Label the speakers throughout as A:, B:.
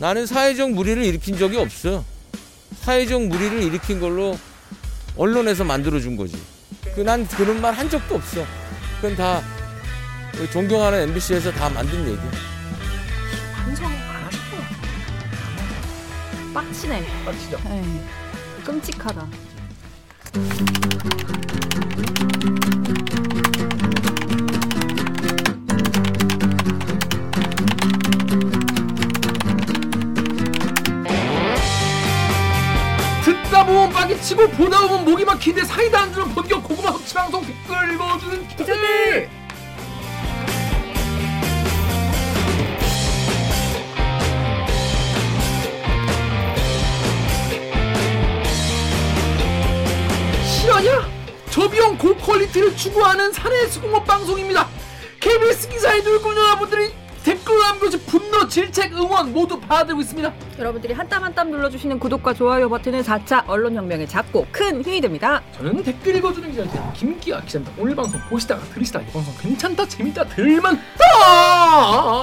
A: 나는 사회적 무리를 일으킨 적이 없어. 사회적 무리를 일으킨 걸로 언론에서 만들어준 거지. 그 난 그런 말 한 적도 없어. 그건 다 존경하는 MBC에서 다 만든 얘기야.
B: 반성 안 하실 것.
C: 빡치네.
B: 빡치죠.
C: 에이, 끔찍하다.
B: 듣다 치고 보다 보면 목이 막히는데 사이다 안 주는 본격 고구마 섭취 방송 댓글 읽어주는 기자들. 실화냐? 저비용 고퀄리티를 추구하는 사내 수공업 방송입니다. KBS 기사에 누군 여러분들이 댓글 남겨주 분노, 질책, 응원 모두 받아들고 있습니다.
C: 여러분들이 한 땀 한 땀 눌러주시는 구독과 좋아요 버튼은 4차 언론혁명의 작고 큰 힘이 됩니다.
B: 저는 댓글 읽어주는 기자 김기아 기자입니다. 오늘 방송 보시다가 들으시다가 이 방송 괜찮다 재밌다 들만다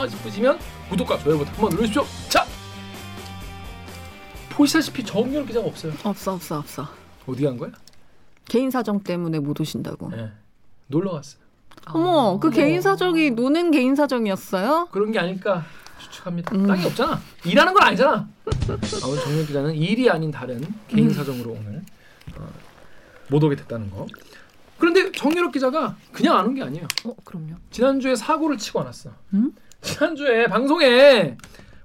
B: 싶으시면 구독과 좋아요 버튼 한번 눌러주십시오. 자 보시다시피 정열 기자가 없어요.
C: 없어 없어 없어.
B: 어디 간 거야?
C: 개인 사정 때문에 못 오신다고.
B: 네. 놀러 갔어요.
C: 어머, 그 개인 사정이 노는 개인 사정이었어요?
B: 그런 게 아닐까 추측합니다.
C: 음.
B: 땅이 없잖아. 일하는 건 아니잖아. 아, 오늘 정열 기자는 일이 아닌 다른 개인 사정으로 오늘 어, 못 오게 됐다는 거. 그런데 정유럽 기자가 그냥 안 온 게 아니에요.
C: 어, 그럼요.
B: 지난주에 사고를 치고 안 왔어.
C: 음?
B: 지난주에 방송에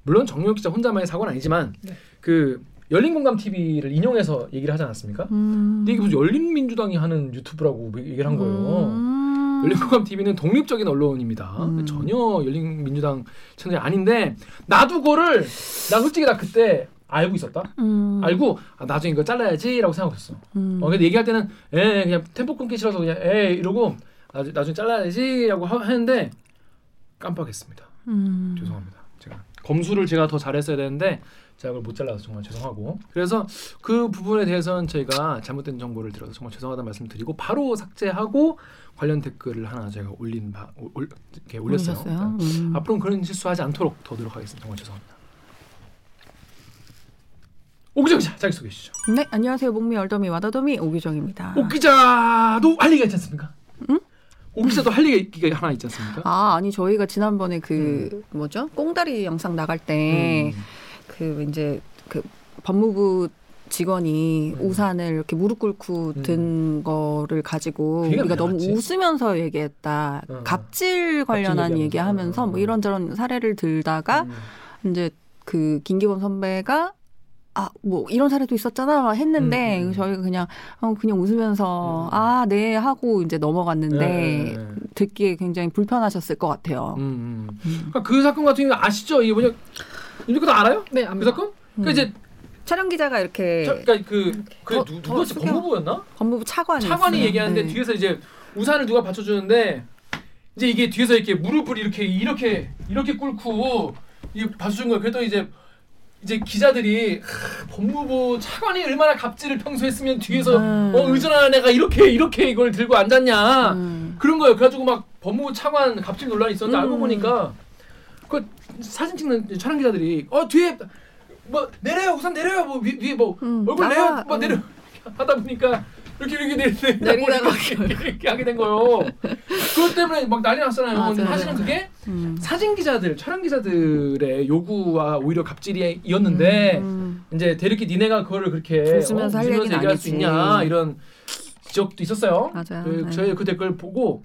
B: 물론 정유럽 기자 혼자만의 사고는 아니지만
C: 네.
B: 그 열린 공감 TV를 인용해서 얘기를 하지 않았습니까?
C: 음.
B: 근데 이게 무슨 열린 민주당이 하는 유튜브라고 얘기를 한 거예요.
C: 음.
B: 열린공감 TV는 독립적인 언론입니다.
C: 음.
B: 전혀 열린민주당 채널이 아닌데 나도 그거를 나 솔직히 나 그때 알고 있었다.
C: 음.
B: 알고 아, 나중에 이거 잘라야지라고 생각했어.
C: 음.
B: 어, 근데 얘기할 때는 에 그냥 템포 끊기 싫어서 그냥 에 이러고 나중, 나중에 잘라야지라고 하- 하는데 깜빡했습니다.
C: 음.
B: 죄송합니다. 제가 검수를 제가 더 잘했어야 되는데 제가 그걸 못 잘라서 정말 죄송하고 그래서 그 부분에 대해서는 저희가 잘못된 정보를 들어서 정말 죄송하다는 말씀드리고 바로 삭제하고 관련 댓글을 하나 제가 올린 바 올, 이렇게 올렸어요. 네.
C: 음.
B: 앞으로는 그런 실수하지 않도록 더 노력하겠습니다. 정말 죄송합니다. 오기정 기자 자기 소개해 주시죠.
C: 네, 안녕하세요. 목미 얼더미 와다더미 오기정입니다.
B: 오 기자도 할 얘기가 있지 않습니까?
C: 응?
B: 오 기자도 할 얘기가 하나 있지 않습니까?
C: 아, 아니 저희가 지난번에 그 뭐죠? 꽁다리 영상 나갈 때
B: 음.
C: 그 이제 그 법무부 직원이
B: 음.
C: 우산을 이렇게 무릎 꿇고
B: 음.
C: 든 거를 가지고 우리가
B: 왜
C: 너무
B: 나왔지?
C: 웃으면서 얘기했다.
B: 어.
C: 갑질 관련한
B: 얘기하면서.
C: 뭐
B: 어.
C: 이런저런 사례를 들다가
B: 음.
C: 이제 그 김기범 선배가 아 뭐 이런 사례도 있었잖아 했는데
B: 음, 음.
C: 저희가 그냥 어, 그냥 웃으면서
B: 음.
C: 아 네 하고 이제 넘어갔는데
B: 네, 네, 네.
C: 듣기에 굉장히 불편하셨을 것 같아요.
B: 음, 음.
C: 음.
B: 그러니까 그 사건 같은 경우 아시죠? 이게 뭐냐? 이거 다 알아요?
C: 네,
B: 그 사건? 그러니까 이제
C: 촬영 기자가 이렇게
B: 저, 그러니까 그, 그
C: 더-
B: 누,
C: 더
B: 누구였지? 법무부였나?
C: 법무부 차관이
B: 차관이
C: 있어요.
B: 얘기하는데
C: 네.
B: 뒤에서 이제 우산을 누가 받쳐주는데 이제 이게 뒤에서 이렇게 무릎을 이렇게 이렇게 이렇게 꿇고 이 받쳐준 거예요. 그랬더니 이제 이제 기자들이 하, 법무부 차관이 얼마나 갑질을 평소 했으면 뒤에서
C: 음.
B: 어 의전하는 애가 이렇게 이렇게 이걸 들고 앉았냐
C: 음.
B: 그런 거예요. 그래가지고 막 법무부 차관 갑질 논란이 있었는데
C: 음.
B: 알고 보니까 그 사진 찍는 촬영 기자들이 어 뒤에 뭐 내려요 우산 내려요 뭐 위, 위에 뭐
C: 음,
B: 얼굴
C: 나가.
B: 내요 뭐 내려 하다 보니까 이렇게 이렇게 내리,
C: 내리다가
B: 이렇게, 이렇게 하게 된 거예요. 그것 때문에 막 난리 났잖아요. 근데 사실은 그게
C: 음.
B: 사진 기자들, 촬영 기자들의 요구와 오히려 갑질이었는데
C: 음.
B: 이제 대리기 니네가 그거를 그렇게
C: 웃으면서 할 얘기는
B: 얘기할 수
C: 아니지.
B: 있냐 이런 지적도 있었어요.
C: 맞아요.
B: 그,
C: 네.
B: 저희 그 댓글 보고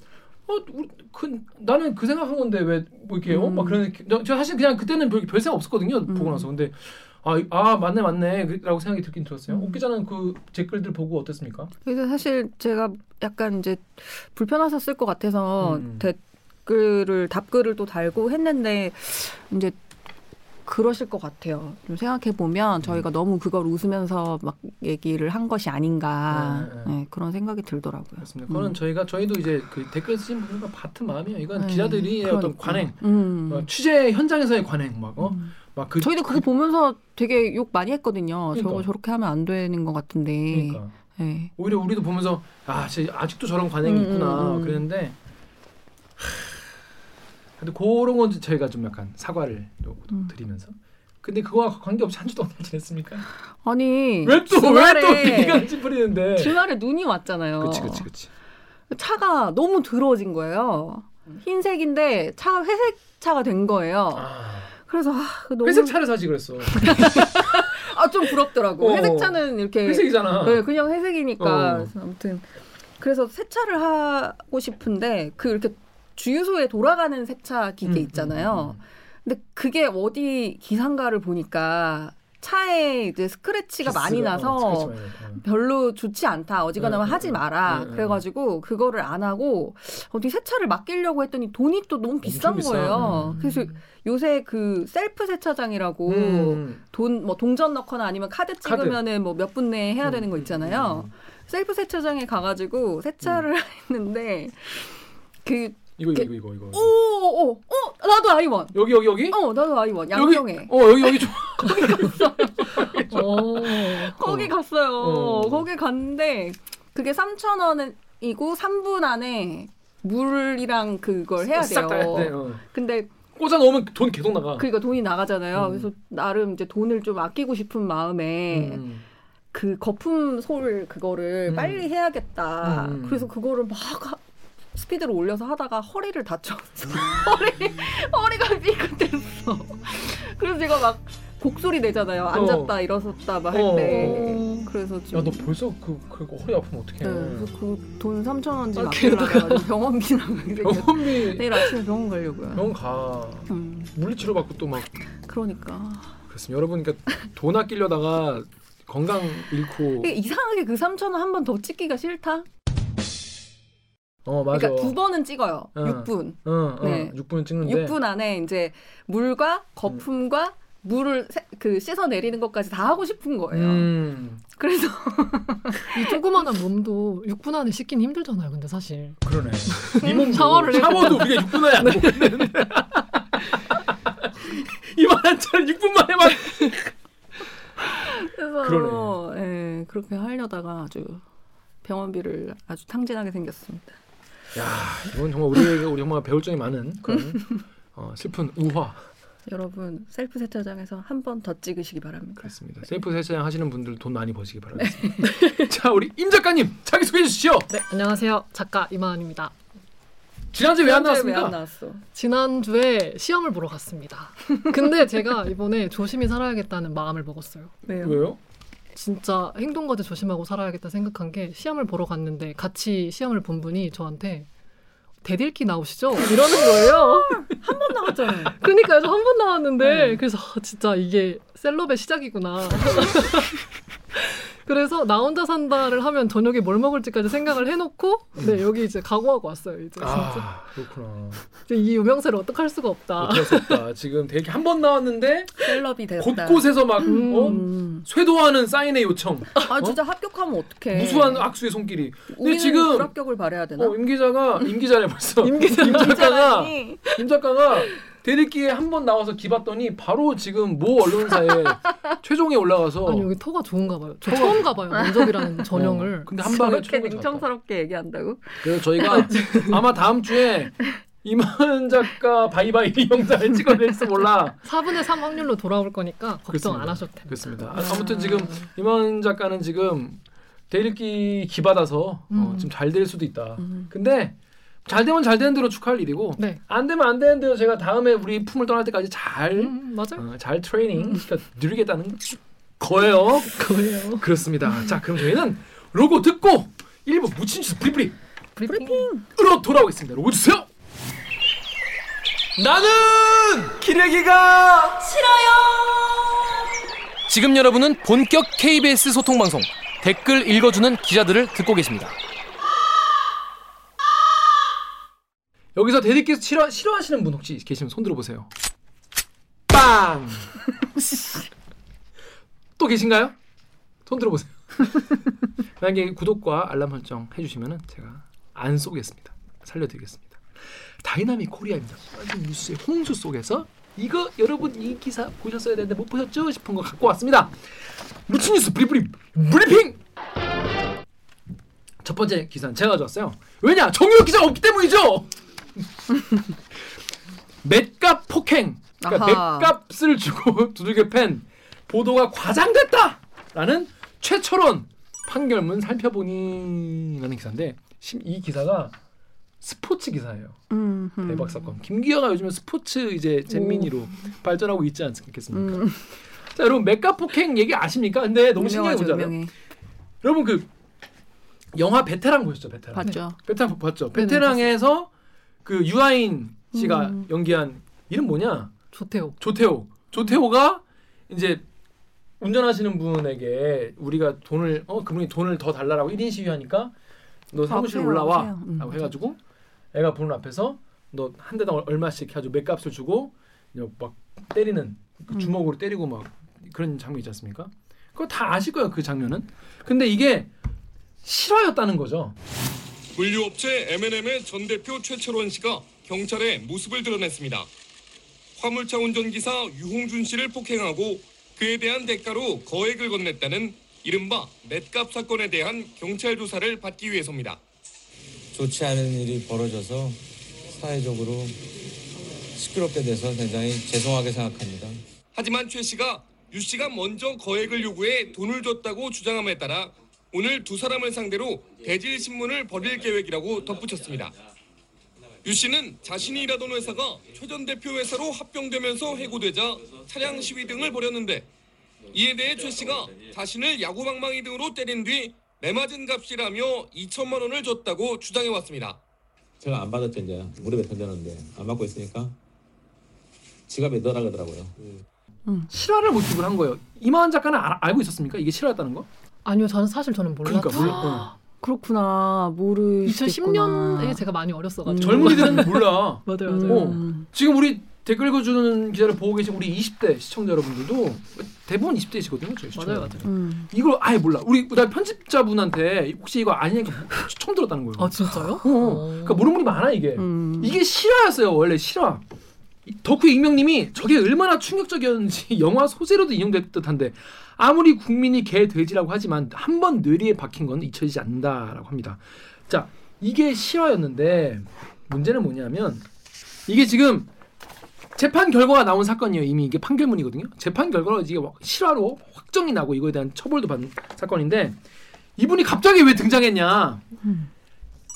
B: 어, 우리, 그, 나는 그 생각한 건데 왜 뭐 이렇게 어?
C: 음.
B: 막 그런 저, 저 사실 그냥 그때는 별, 별 생각 없었거든요. 보고
C: 음.
B: 나서 근데 아, 아 맞네 맞네라고 생각이 들긴 들었어요.
C: 음.
B: 옥 기자는 그 댓글들 보고 어땠습니까?
C: 그래서 사실 제가 약간 이제 불편하셨을 것 같아서
B: 음.
C: 댓글을 답글을 또 달고 했는데 이제 그러실 것 같아요. 좀 생각해 보면 저희가 너무 그걸 웃으면서 막 얘기를 한 것이 아닌가
B: 네, 네.
C: 네, 그런 생각이 들더라고요.
B: 그렇습니다. 그거는
C: 음.
B: 저희가 저희도 이제 그 댓글 쓰신 분들과 같은 마음이에요. 이건
C: 네,
B: 기자들이 어떤
C: 그러니까.
B: 관행,
C: 음.
B: 어, 취재 현장에서의 관행 막 어,
C: 음.
B: 막그
C: 저희도 그거 보면서 되게 욕 많이 했거든요.
B: 그러니까.
C: 저거 저렇게 하면 안 되는 것 같은데.
B: 그러니까
C: 네.
B: 오히려 우리도 보면서 아, 아직도 저런 관행이
C: 음,
B: 있구나
C: 음, 음.
B: 그랬는데. 하, 근데 그런 건 저희가 좀 약간 사과를 또
C: 음.
B: 드리면서 근데 그거와 관계없이 한주 동안 잘 지냈습니까?
C: 아니
B: 왜또왜
C: 주말에
B: 또 비가 찌푸리는데?
C: 주말에 눈이 왔잖아요.
B: 그치 그치 그치.
C: 차가 너무 더러워진 거예요. 흰색인데 차가 회색 차가 된 거예요.
B: 아,
C: 그래서 아, 너무
B: 회색 차를 사지 그랬어.
C: 아, 좀 부럽더라고.
B: 어.
C: 회색 차는 이렇게
B: 회색이잖아.
C: 네, 그냥 회색이니까.
B: 어.
C: 아무튼 그래서 세차를 하고 싶은데 그 이렇게 주유소에 돌아가는 세차 기계
B: 음,
C: 있잖아요.
B: 음, 음,
C: 근데 그게 어디 기상가를 보니까 차에 이제 스크래치가 많이
B: 기스가,
C: 나서
B: 어, 스크래치 많이 나서.
C: 별로 좋지 않다. 어지간하면
B: 음,
C: 하지
B: 음,
C: 마라.
B: 음, 음.
C: 그래가지고 그거를 안 하고 어디 세차를 맡기려고 했더니 돈이 또 너무 비싼
B: 비싸.
C: 거예요.
B: 음.
C: 그래서 요새 그 셀프 세차장이라고
B: 음.
C: 돈뭐 동전 넣거나 아니면 카드. 찍으면은 뭐 몇 분 내에 해야
B: 음,
C: 되는 거
B: 음,
C: 있잖아요.
B: 음.
C: 셀프 세차장에 가가지고 세차를 했는데 그
B: 이거 이거 이거 이거. 이거.
C: 오오오 어, 나도 아이원.
B: 여기 여기 여기?
C: 어 나도 아이원. 양평에
B: 어 여기 여기 좀.
D: 어.
C: 거기
B: 어.
C: 갔어요.
B: 어.
C: 거기 갔는데 그게 3천 원이고 3분 안에 물이랑 그걸 해야
B: 싹
C: 돼요.
B: 다 해. 어.
C: 근데
B: 꽂아 넣으면 돈 계속 나가.
C: 그러니까 돈이 나가잖아요.
B: 음.
C: 그래서 나름 이제 돈을 좀 아끼고 싶은 마음에
B: 음.
C: 그 거품 솔 그거를
B: 음.
C: 빨리 해야겠다.
B: 음.
C: 그래서 그거를 막 하- 스피드를 올려서 하다가 허리를 다쳤어. 허리 허리가 삐끗했어. 그래서 제가 막 곡소리 내잖아요. 앉았다 일어섰다 막할
B: 어.
C: 때. 그래서 지금
B: 야너 벌써 그, 그 허리 아프면 어떡해.
C: 네, 그래서 그돈 3천 원지
B: 아,
C: 맡기려다가 병원비 나가게.
B: 병원비
C: 내일 아침에 병원 가려고요.
B: 병원 가.
C: 음,
B: 물리치료 받고 또 막
C: 그러니까.
B: 그렇습니다. 여러분 그러니까 돈 아끼려다가 건강 잃고
C: 이상하게 그 3천 원 한 번 더 찍기가 싫다.
B: 어 맞아.
C: 그러니까 두 번은 찍어요.
B: 어.
C: 6분.
B: 어, 어,
C: 네.
B: 6분 찍는데
C: 6분 안에 이제 물과 거품과 물을 세- 그 씻어 내리는 것까지 다 하고 싶은 거예요.
B: 음
C: 그래서
D: 이 조그만한 몸도 6분 안에 씻긴 힘들잖아요. 근데 사실
B: 그러네. 이 몸도
D: 샤워를
B: 샤워도 우리가 6분 안에 안 먹는데 이만한 차를 6분 만에 막
C: 그래서. 예, 그렇게 하려다가 아주 병원비를 아주 탕진하게 생겼습니다.
B: 야, 이건 정말 우리가 우리 정말 배울 점이 많은 그런 어, 슬픈 우화
C: 여러분 셀프 세차장에서 한 번 더 찍으시기 바랍니다.
B: 그렇습니다. 셀프 세차장 하시는 분들 돈 많이 버시기 바라겠습니다. 자, 우리 임 작가님 자기 소개해 주시죠.
D: 네, 안녕하세요. 작가 이만입니다.
B: 지난주에 왜 안 나왔습니까?
C: 왜 안 나왔어?
D: 지난주에 시험을 보러 갔습니다. 근데 제가 이번에 조심히 살아야겠다는 마음을 먹었어요.
C: 왜요?
B: 왜요?
D: 진짜 행동 하나도 조심하고 살아야겠다 생각한 게 시험을 보러 갔는데 같이 시험을 본 분이 저한테 대들기 나오시죠? 이러는 거예요.
C: 한 번 나왔잖아요.
D: 그러니까요. 저한번 나왔는데
C: 네.
D: 그래서 아, 진짜 이게 셀럽의 시작이구나. 그래서 나 혼자 산다를 하면 저녁에 뭘 먹을지까지 생각을 해놓고 네 여기 이제 각오하고 왔어요. 이제 진짜
B: 아, 그렇구나.
D: 이제 이 유명세를 어떡할 수가 없다.
B: 없다. 지금 되게 한번 나왔는데
C: 셀럽이 됐다.
B: 곳곳에서 막
D: 음.
B: 어?
C: 음.
B: 쇄도하는 사인의 요청,
C: 아 진짜 합격하면 어떡해?
B: 무수한 악수의 손길이. 근데
C: 우리는
B: 지금
C: 불합격을 바래야 되나?
B: 어, 임 기자가 임 기자네 벌써.
D: 임 기자.
B: 임 작가가. 임 작가가 대들기에 한 번 나와서 기봤더니 바로 지금 모 언론사에 최종에 올라가서
D: 아니 여기 토가 좋은가 봐요. 저 처음 가봐요 면접이라는 전형을.
B: 어, 근데 한 방에 잡았다.
C: 능청스럽게 얘기한다고?
B: 그래서 저희가 아마 다음 주에 이만 작가 바이바이 영상을 찍어낼지 몰라.
D: 4분의 3 확률로 돌아올 거니까 걱정
B: 그렇습니다.
D: 안 하셔도 됩니다.
B: 그렇습니다. 아, 아무튼 지금 이만 작가는 지금 대리기 기받아서 어,
D: 음.
B: 지금 잘 될 수도 있다.
C: 음.
B: 근데 잘 되면 잘 되는 대로 축하할 일이고
D: 네.
B: 안 되면 안 되는 대로 제가 다음에 우리 품을 떠날 때까지 잘
D: 음, 맞아요.
B: 어, 잘 트레이닝 시켜 드리겠다는 거예요.
D: 그거예요.
B: 그렇습니다. 자, 그럼 저희는 로고 듣고 일부 무친수 브리브리
C: 브리핑.
B: 으로 돌아오겠습니다. 로고 주세요. 나는 기레기가 싫어요. 지금 여러분은 본격 KBS 소통 방송 댓글 읽어주는 기자들을 듣고 계십니다. 여기서 대리께서 싫어 싫어하시는 분 혹시 계시면 손 들어보세요. 빵. 또 계신가요? 손 들어보세요. 만약에 구독과 알람 설정 해주시면은 제가 안 쏘겠습니다. 살려드리겠습니다. Dynamic Korea입니다. 쏟아진 뉴스의 홍수 속에서 이거 여러분 이 기사 보셨어야 되는데 못 보셨죠 싶은 거 갖고 왔습니다. 루치 뉴스 브리브리 브리핑. 첫 번째 기사는 제가 가져왔어요. 왜냐 정유럽 기자가 없기 때문이죠. 맷값 폭행 그러니까
C: 아하.
B: 맷값을 주고 두들겨 팬 보도가 과장됐다라는 최철원 판결문 살펴보니라는 기사인데 심- 이 기사가 스포츠 기사예요.
C: 음, 음.
B: 대박 사건. 김기화가 요즘에 스포츠 이제 잼민이로 발전하고 있지 않겠습니까?
C: 음,
B: 자 여러분 맥값 폭행 얘기 아십니까? 근데 너무 신기한?
C: 유명해.
B: 여러분 그 영화 베테랑 보셨죠? 베테랑.
C: 봤죠.
B: 베테랑 봤죠?
D: 네네,
B: 베테랑에서 그 유아인 씨가
C: 음.
B: 연기한 이름 뭐냐?
D: 좋대요.
B: 조태호. 조태호가 이제 운전하시는 분에게 우리가 돈을 어 그분이 돈을 더 달라라고 1인 시위하니까 너 사무실
C: 오세요,
B: 올라와
C: 오세요. 음.
B: 라고 해가지고 애가 보는 앞에서 너 한 대당 얼마씩 해가지고 맥값을 주고 그냥 막 때리는 그
C: 음.
B: 주먹으로 때리고 막 그런 장면 있지 않습니까? 그거 다 아실 거예요 그 장면은. 근데 이게 실화였다는 거죠.
E: 물류업체 M&M의 전 대표 최철원 씨가 경찰에 모습을 드러냈습니다. 화물차 운전기사 유홍준 씨를 폭행하고 그에 대한 대가로 거액을 건넸다는 이른바 맷값 사건에 대한 경찰 조사를 받기 위해서입니다.
F: 좋지 않은 일이 벌어져서 사회적으로 시끄럽게 돼서 굉장히 죄송하게 생각합니다.
E: 하지만 최 씨가 유 씨가 먼저 거액을 요구해 돈을 줬다고 주장함에 따라 오늘 두 사람을 상대로 대질 신문을 벌일 계획이라고 덧붙였습니다. 유 씨는 자신이 일하던 회사가 최전 대표 회사로 합병되면서 해고되자 차량 시위 등을 벌였는데 이에 대해 최 씨가 자신을 야구방망이 등으로 때린 뒤 매맞은 값이라며 2천만 원을 줬다고 주장해 왔습니다.
F: 제가 안 받았죠 이제 무릎에 던졌는데 안 받고 있으니까 지갑에 넣으라 그러더라고요.
B: 실화를 모티브로 한 거예요. 이만한 작가는 알, 알고 있었습니까? 이게 실화였다는 거?
D: 아니요, 저는 사실 저는 몰랐죠.
B: 그러니까 몰라. 어.
C: 그렇구나. 모르겠구나.
D: 2010년에 제가 많이 어렸어가지고.
B: 젊은이들은 몰라.
D: 맞아요,
C: 음.
D: 맞아요.
B: 어. 지금 우리 댓글 읽어주는 기자를 보고 계신 우리 20대 시청자 여러분들도 대부분 20대시거든요. 저희 시청자
D: 맞아요. 맞아요.
C: 음.
B: 이걸 아예 몰라. 우리 나 편집자분한테 혹시 이거 아니니까 처음 들었다는 거예요.
D: 아 진짜요?
B: 어, 어. 그러니까 모르는 분이 많아 이게.
C: 음.
B: 이게 실화였어요 원래 실화. 이 덕후 익명님이 저게 얼마나 충격적이었는지 영화 소재로도 인용될 듯한데 아무리 국민이 개 돼지라고 하지만 한 번 뇌리에 박힌 건 잊혀지지 않는다라고 합니다. 자 이게 실화였는데 문제는 뭐냐면 이게 지금 재판 결과가 나온 사건이에요. 이미 이게 판결문이거든요. 재판 결과가 이게 실화로 확정이 나고 이거에 대한 처벌도 받는 사건인데 이분이 갑자기 왜 등장했냐?
C: 음.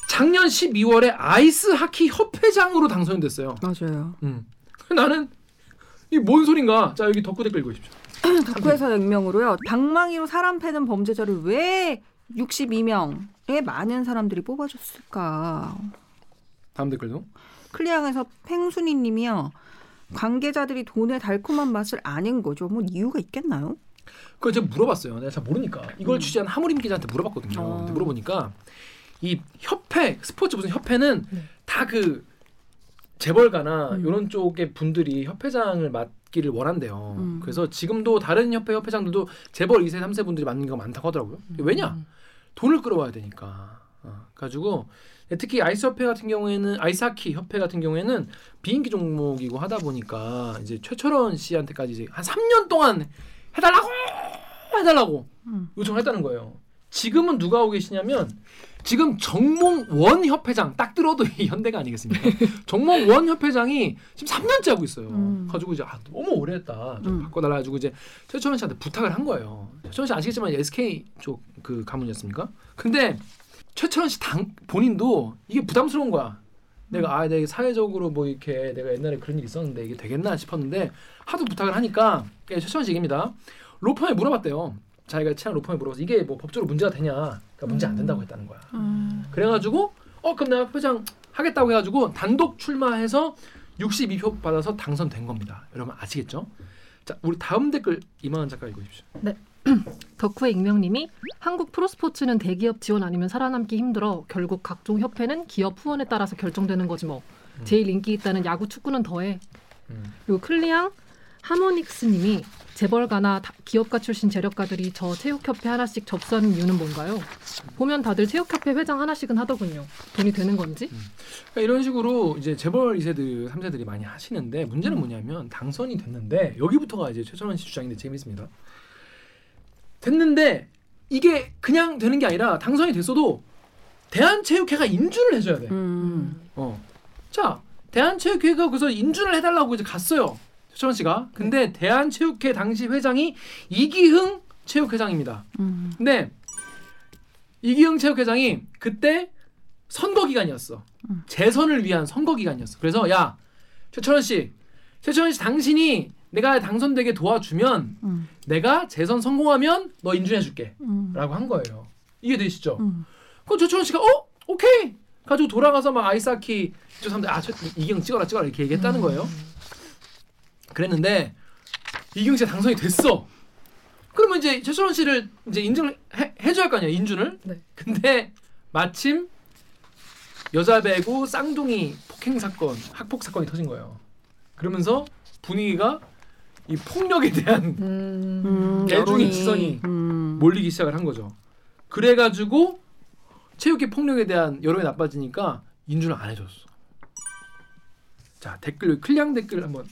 B: 작년 12월에 아이스 하키 협회장으로 당선이 됐어요.
C: 맞아요.
B: 음. 나는 이 뭔 소린가? 자 여기 덕후 댓글 읽으십시오.
C: 덕후에서 익명으로요. 방망이로 사람 패는 범죄자를 왜 62명의 많은 사람들이 뽑아줬을까?
B: 다음 댓글도.
C: 클리앙에서 팽순이 님이요. 관계자들이 돈의 달콤한 맛을 아는 거죠. 뭐 이유가 있겠나요?
B: 그걸 제가 물어봤어요. 내가 잘 모르니까 이걸
C: 음.
B: 취재한 하무림 기자한테 물어봤거든요.
C: 어.
B: 근데 물어보니까 이 협회 스포츠 무슨 협회는
D: 네.
B: 다그 재벌가나
C: 음.
B: 이런 쪽의 분들이 협회장을 맡 기를 원한대요.
C: 음.
B: 그래서 지금도 다른 협회 협회장들도 재벌 2세 3세 분들이 맡는 경우가 많다고 하더라고요. 왜냐?
D: 음.
B: 돈을 끌어와야 되니까. 어, 가지고 특히 아이스 협회 같은 경우에는 아이스하키 협회 같은 경우에는 비인기 종목이고 하다 보니까 이제 최철원 씨한테까지 이제 한 3년 동안 해달라고 해달라고
C: 음.
B: 요청했다는 거예요. 지금은 누가 하고 계시냐면 지금 정몽원 협회장 딱 들어도 이 현대가 아니겠습니까? 정몽원 협회장이 지금 3년째 하고 있어요.
C: 음.
B: 가지고 이제 아, 너무 오래했다. 좀
C: 음.
B: 바꿔달라 가지고 이제 최철원 씨한테 부탁을 한 거예요. 최철원 씨 아시겠지만 SK 쪽 그 가문이었습니까? 근데 최철원 씨 당 본인도 이게 부담스러운 거야. 내가 아 내가 사회적으로 뭐 이렇게 내가 옛날에 그런 일이 있었는데 이게 되겠나 싶었는데 하도 부탁을 하니까 예, 최철원 씨 얘기입니다. 로펌에 물어봤대요. 자기가 취한 로펌에 물어봐서 이게 뭐 법적으로 문제가 되냐? 그러니까 문제 안 된다고 했다는 거야.
C: 음.
B: 그래가지고 어 그럼 내가 회장 하겠다고 해가지고 단독 출마해서 62표 받아서 당선된 겁니다. 여러분 아시겠죠? 자 우리 다음 댓글 이만한 작가 읽어주십시오.
D: 덕후의 익명님이 한국 프로스포츠는 대기업 지원 아니면 살아남기 힘들어 결국 각종 협회는 기업 후원에 따라서 결정되는 거지 뭐.
B: 음.
D: 제일 인기 있다는 야구 축구는 더해.
B: 음.
D: 그리고 클리앙 하모닉스님이 재벌가나 다- 기업가 출신 재력가들이 저 체육협회 하나씩 접수하는 이유는 뭔가요? 보면 다들 체육협회 회장 하나씩은 하더군요. 돈이 되는 건지?
B: 그러니까 이런 식으로 이제 재벌 2세들, 3세들이 많이 하시는데 문제는 뭐냐면 당선이 됐는데 여기부터가 이제 최철원 씨 주장인데 재밌습니다. 됐는데 이게 그냥 되는 게 아니라 당선이 됐어도 대한체육회가 인준을 해줘야 돼.
C: 음.
B: 어. 자, 대한체육회가 그래서 인준을 해달라고 이제 갔어요. 최철원 씨가. 근데 대한체육회 당시 회장이 이기흥 체육회장입니다.
C: 음.
B: 근데 이기흥 체육회장이 그때 선거 기간이었어.
C: 음.
B: 재선을 위한 선거 기간이었어. 그래서 야 최철원 씨, 최철원 씨 당신이 내가 당선되게 도와주면
C: 음.
B: 내가 재선 성공하면 너 인준해줄게.
C: 음.
B: 라고 한 거예요. 이해되시죠?
C: 음.
B: 그럼 최철원 씨가 어 오케이 가지고 돌아가서 막 아이스하키 저 사람들 아 저, 이경 찍어라 찍어라 이렇게 얘기했다는 거예요. 그랬는데 이경 씨가 당선이 됐어. 그러면 이제 최철원 씨를 이제 인증을 해, 해줘야 할 거 아니야 인준을.
D: 네.
B: 근데 마침 여자 배구 쌍둥이 폭행 사건 학폭 사건이 터진 거예요. 그러면서 분위기가 이 폭력에 대한
D: 음.
C: 음,
B: 대중의
C: 여론이-
B: 지선이
C: 음.
B: 몰리기 시작을 한 거죠. 그래가지고 체육계 폭력에 대한 여론이 나빠지니까 인준을 안 해줬어. 자 댓글 클리앙 댓글 한번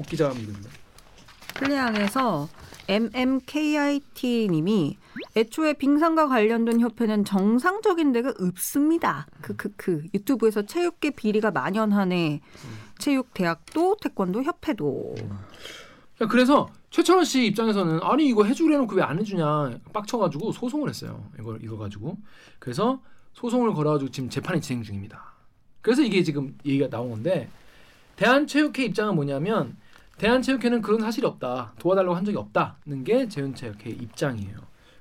B: 옥 기자가 한번 읽어주세요.
C: 플레양에서 MMKIT님이 애초에 빙상과 관련된 협회는 정상적인 데가 없습니다. 크크크 유튜브에서 체육계 비리가 만연하네. 체육대학도 태권도 협회도.
B: 야, 그래서 최철원 씨 입장에서는 아니 이거 해주려 놓고 왜 안 해주냐 빡쳐가지고 소송을 했어요. 이거 이거 가지고 그래서 소송을 걸어가지고 지금 재판이 진행 중입니다. 그래서 이게 지금 얘기가 나온 건데 대한체육회 입장은 뭐냐면 대한체육회는 그런 사실이 없다 도와달라고 한 적이 없다는 게 대한체육회 입장이에요.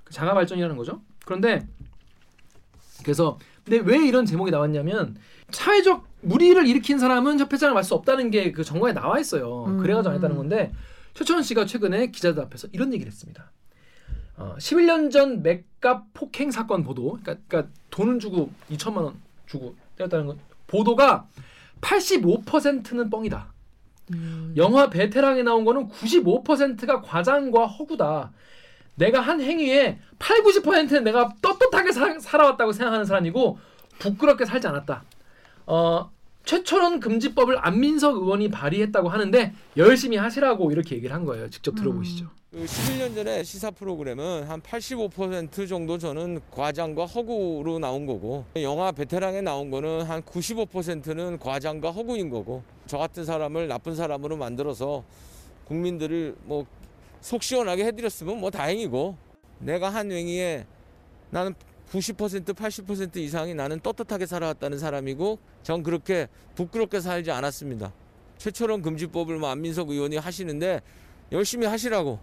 B: 그 자가 발전이라는 거죠. 그런데 그래서 근데 왜 이런 제목이 나왔냐면 사회적 무리를 일으킨 사람은 협회장을 맡을 수 없다는 게 그 정과에 나와 있어요.
C: 음.
B: 그래가지고 안 했다는 건데 최철원 씨가 최근에 기자들 앞에서 이런 얘기를 했습니다. 어, 11년 전 맥값 폭행 사건 보도, 그러니까, 그러니까 돈을 주고 2천만 원 주고 때렸다는 건 보도가 85%는 뻥이다.
D: 음.
B: 영화 베테랑에 나온 거는 95%가 과장과 허구다. 내가 한 행위에 8, 90%는 내가 떳떳하게 사, 살아왔다고 생각하는 사람이고 부끄럽게 살지 않았다. 어, 최철원 금지법을 안민석 의원이 발의했다고 하는데 열심히 하시라고 이렇게 얘기를 한 거예요. 직접 들어보시죠.
A: 그 11년 전에 시사 프로그램은 한 85% 정도 저는 과장과 허구로 나온 거고 영화 베테랑에 나온 거는 한 95%는 과장과 허구인 거고 저 같은 사람을 나쁜 사람으로 만들어서 국민들을 뭐 속 시원하게 해드렸으면 뭐 다행이고 내가 한 행위에 나는 90% 80% 이상이 나는 떳떳하게 살아왔다는 사람이고 전 그렇게 부끄럽게 살지 않았습니다. 최철원 금지법을 뭐 안민석 의원이 하시는데 열심히 하시라고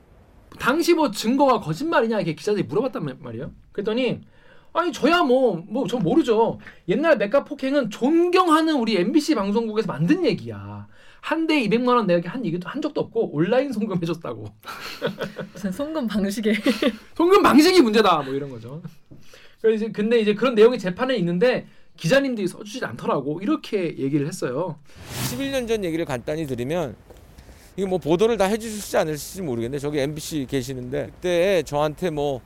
B: 당시 뭐 증거가 거짓말이냐 이렇게 기자들이 물어봤단 말- 말이에요. 그랬더니 아니 저야 뭐 뭐 저 모르죠. 옛날 맥가 폭행은 존경하는 우리 MBC 방송국에서 만든 얘기야. 한 대에 200만 원 내게 한 얘기도 한 적도 없고 온라인 송금 해줬다고.
D: 무슨 송금 방식에
B: 송금 방식이 문제다 뭐 이런 거죠. 그래서 근데 이제 그런 내용이 재판에 있는데 기자님들이 써주지 않더라고 이렇게 얘기를 했어요.
A: 11년 전 얘기를 간단히 드리면 이게 뭐 보도를 다 해주실지 않을지 모르겠는데 저기 MBC 계시는데 그때 저한테 뭐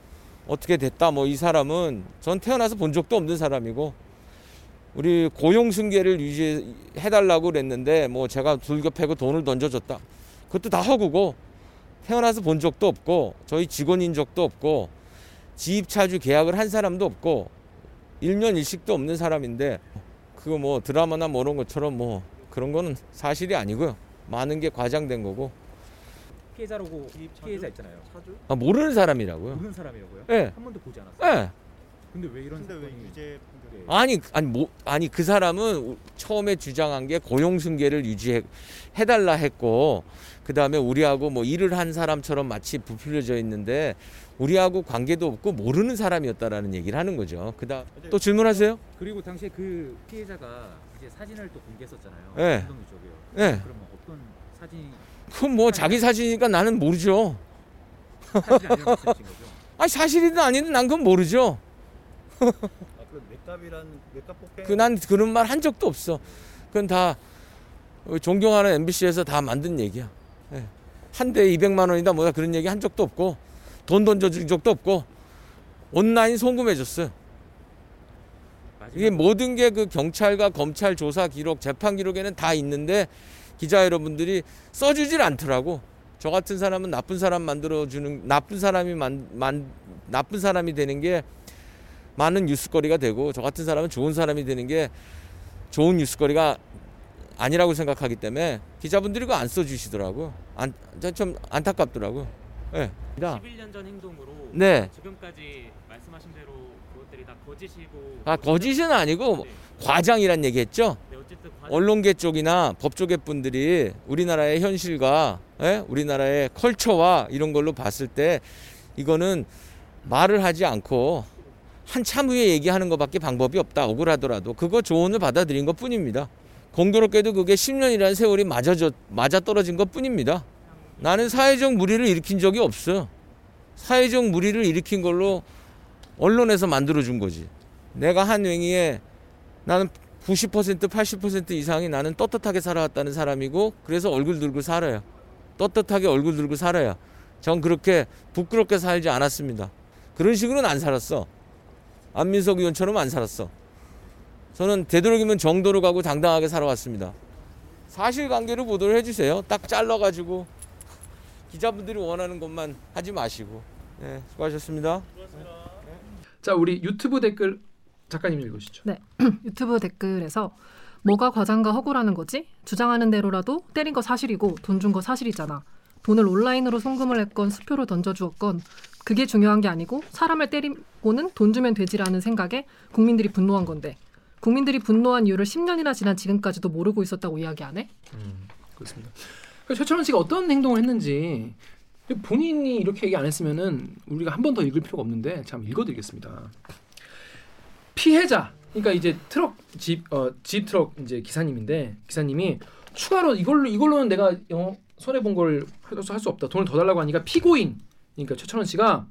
A: 어떻게 됐다 뭐 이 사람은 전 태어나서 본 적도 없는 사람이고 우리 고용 승계를 유지해달라고 그랬는데 뭐 제가 패고 돈을 던져줬다 그것도 다 허구고 태어나서 본 적도 없고 저희 직원인 적도 없고 지입차주 계약을 한 사람도 없고 일년 일식도 없는 사람인데 그거 뭐 드라마나 뭐 이런 것처럼 뭐 그런 거는 사실이 아니고요. 많은 게 과장된 거고
G: 피해자라고 피해자 있잖아요.
A: 아, 모르는 사람이라고요.
G: 모르는 사람이라고요?
A: 예.
G: 한 번도 보지 않았어요.
A: 예.
G: 근데 왜 이런
H: 근데 왜
G: 사건이
H: 유죄 판결이
A: 아니 아니 뭐 아니 그 사람은 우- 처음에 주장한 게 고용 승계를 유지해 해달라 했고 그 다음에 우리하고 뭐 일을 한 사람처럼 마치 부풀려져 있는데 우리하고 관계도 없고 모르는 사람이었다라는 얘기를 하는 거죠. 그다음 또 질문하세요?
G: 그리고 당시에 그 피해자가 이제 사진을 또 공개했었잖아요.
A: 네.
G: 운동 유적이요.
A: 예.
G: 그러면 어떤 사진이
A: 그건 뭐 자기 사진이니까 나는 모르죠.
G: 사실이 아니라는 말씀이신 거죠?
A: 아 사실이든 아니든 난 그건 모르죠.
H: 아 그럼 맥갑이란 맥갑 폭행
A: 그난 그런 말 한 적도 없어. 그건 다 존경하는 MBC에서 다 만든 얘기야. 예. 한 대에 200만 원이다 뭐다 그런 얘기 한 적도 없고 돈 던져준 적도 없고 온라인 송금해줬어요. 이게 모든 게 그 경찰과 검찰 조사 기록, 재판 기록에는 다 있는데 기자 여러분들이 써주질 않더라고. 저 같은 사람은 나쁜 사람 만들어주는 나쁜 사람이 만, 만 나쁜 사람이 되는 게 많은 뉴스거리가 되고 저 같은 사람은 좋은 사람이 되는 게 좋은 뉴스거리가 아니라고 생각하기 때문에 기자분들이 그거 안 써주시더라고. 안, 좀 안타깝더라고. 예. 네.
G: 11년 전 행동으로
A: 네.
G: 지금까지 말씀하신 대로 그것들이 다 거짓이고
A: 아 거짓은 아니고
G: 네.
A: 과장이란 얘기했죠.
G: 네, 과정-
A: 언론계 쪽이나 법조계 분들이 우리나라의 현실과 예? 우리나라의 컬처와 이런 걸로 봤을 때 이거는 말을 하지 않고 한참 후에 얘기하는 것밖에 방법이 없다. 억울하더라도 그거 조언을 받아들인 것 뿐입니다. 공교롭게도 그게 10년이라는 세월이 맞아져, 맞아 떨어진 것 뿐입니다. 나는 사회적 무리를 일으킨 적이 없어. 사회적 무리를 일으킨 걸로 언론에서 만들어 준 거지. 내가 한 행위에 나는 90% 80% 이상이 나는 떳떳하게 살아왔다는 사람이고 그래서 얼굴 들고 살아요. 떳떳하게 얼굴 들고 살아요. 전 그렇게 부끄럽게 살지 않았습니다. 그런 식으로는 안 살았어. 안민석 의원처럼 안 살았어. 저는 되도록이면 정도로 가고 당당하게 살아왔습니다. 사실관계로 보도를 해주세요. 딱 잘라가지고 기자분들이 원하는 것만 하지 마시고. 네, 수고하셨습니다.
B: 자 우리 유튜브 댓글 작가님 읽으시죠.
D: 유튜브 댓글에서 뭐가 과장과 허구라는 거지? 주장하는 대로라도 때린 거 사실이고 돈 준 거 사실이잖아. 돈을 온라인으로 송금을 했건 수표로 던져주었건 그게 중요한 게 아니고 사람을 때리고는 돈 주면 되지라는 생각에 국민들이 분노한 건데 국민들이 분노한 이유를 10년이나 지난 지금까지도 모르고 있었다고 이야기 안 해?
B: 음, 그렇습니다. 최철원 씨가 어떤 행동을 했는지 본인이 이렇게 얘기 안 했으면은 우리가 한 번 더 읽을 필요가 없는데 한번 읽어드리겠습니다. 피해자, 그러니까 이제 트럭 집, 어, 집 트럭 이제 기사님인데 기사님이 추가로 이걸로 이걸로는 내가 어, 손해 본 걸 할 수 없다. 돈을 더 달라고 하니까 피고인, 그러니까 최철원 씨가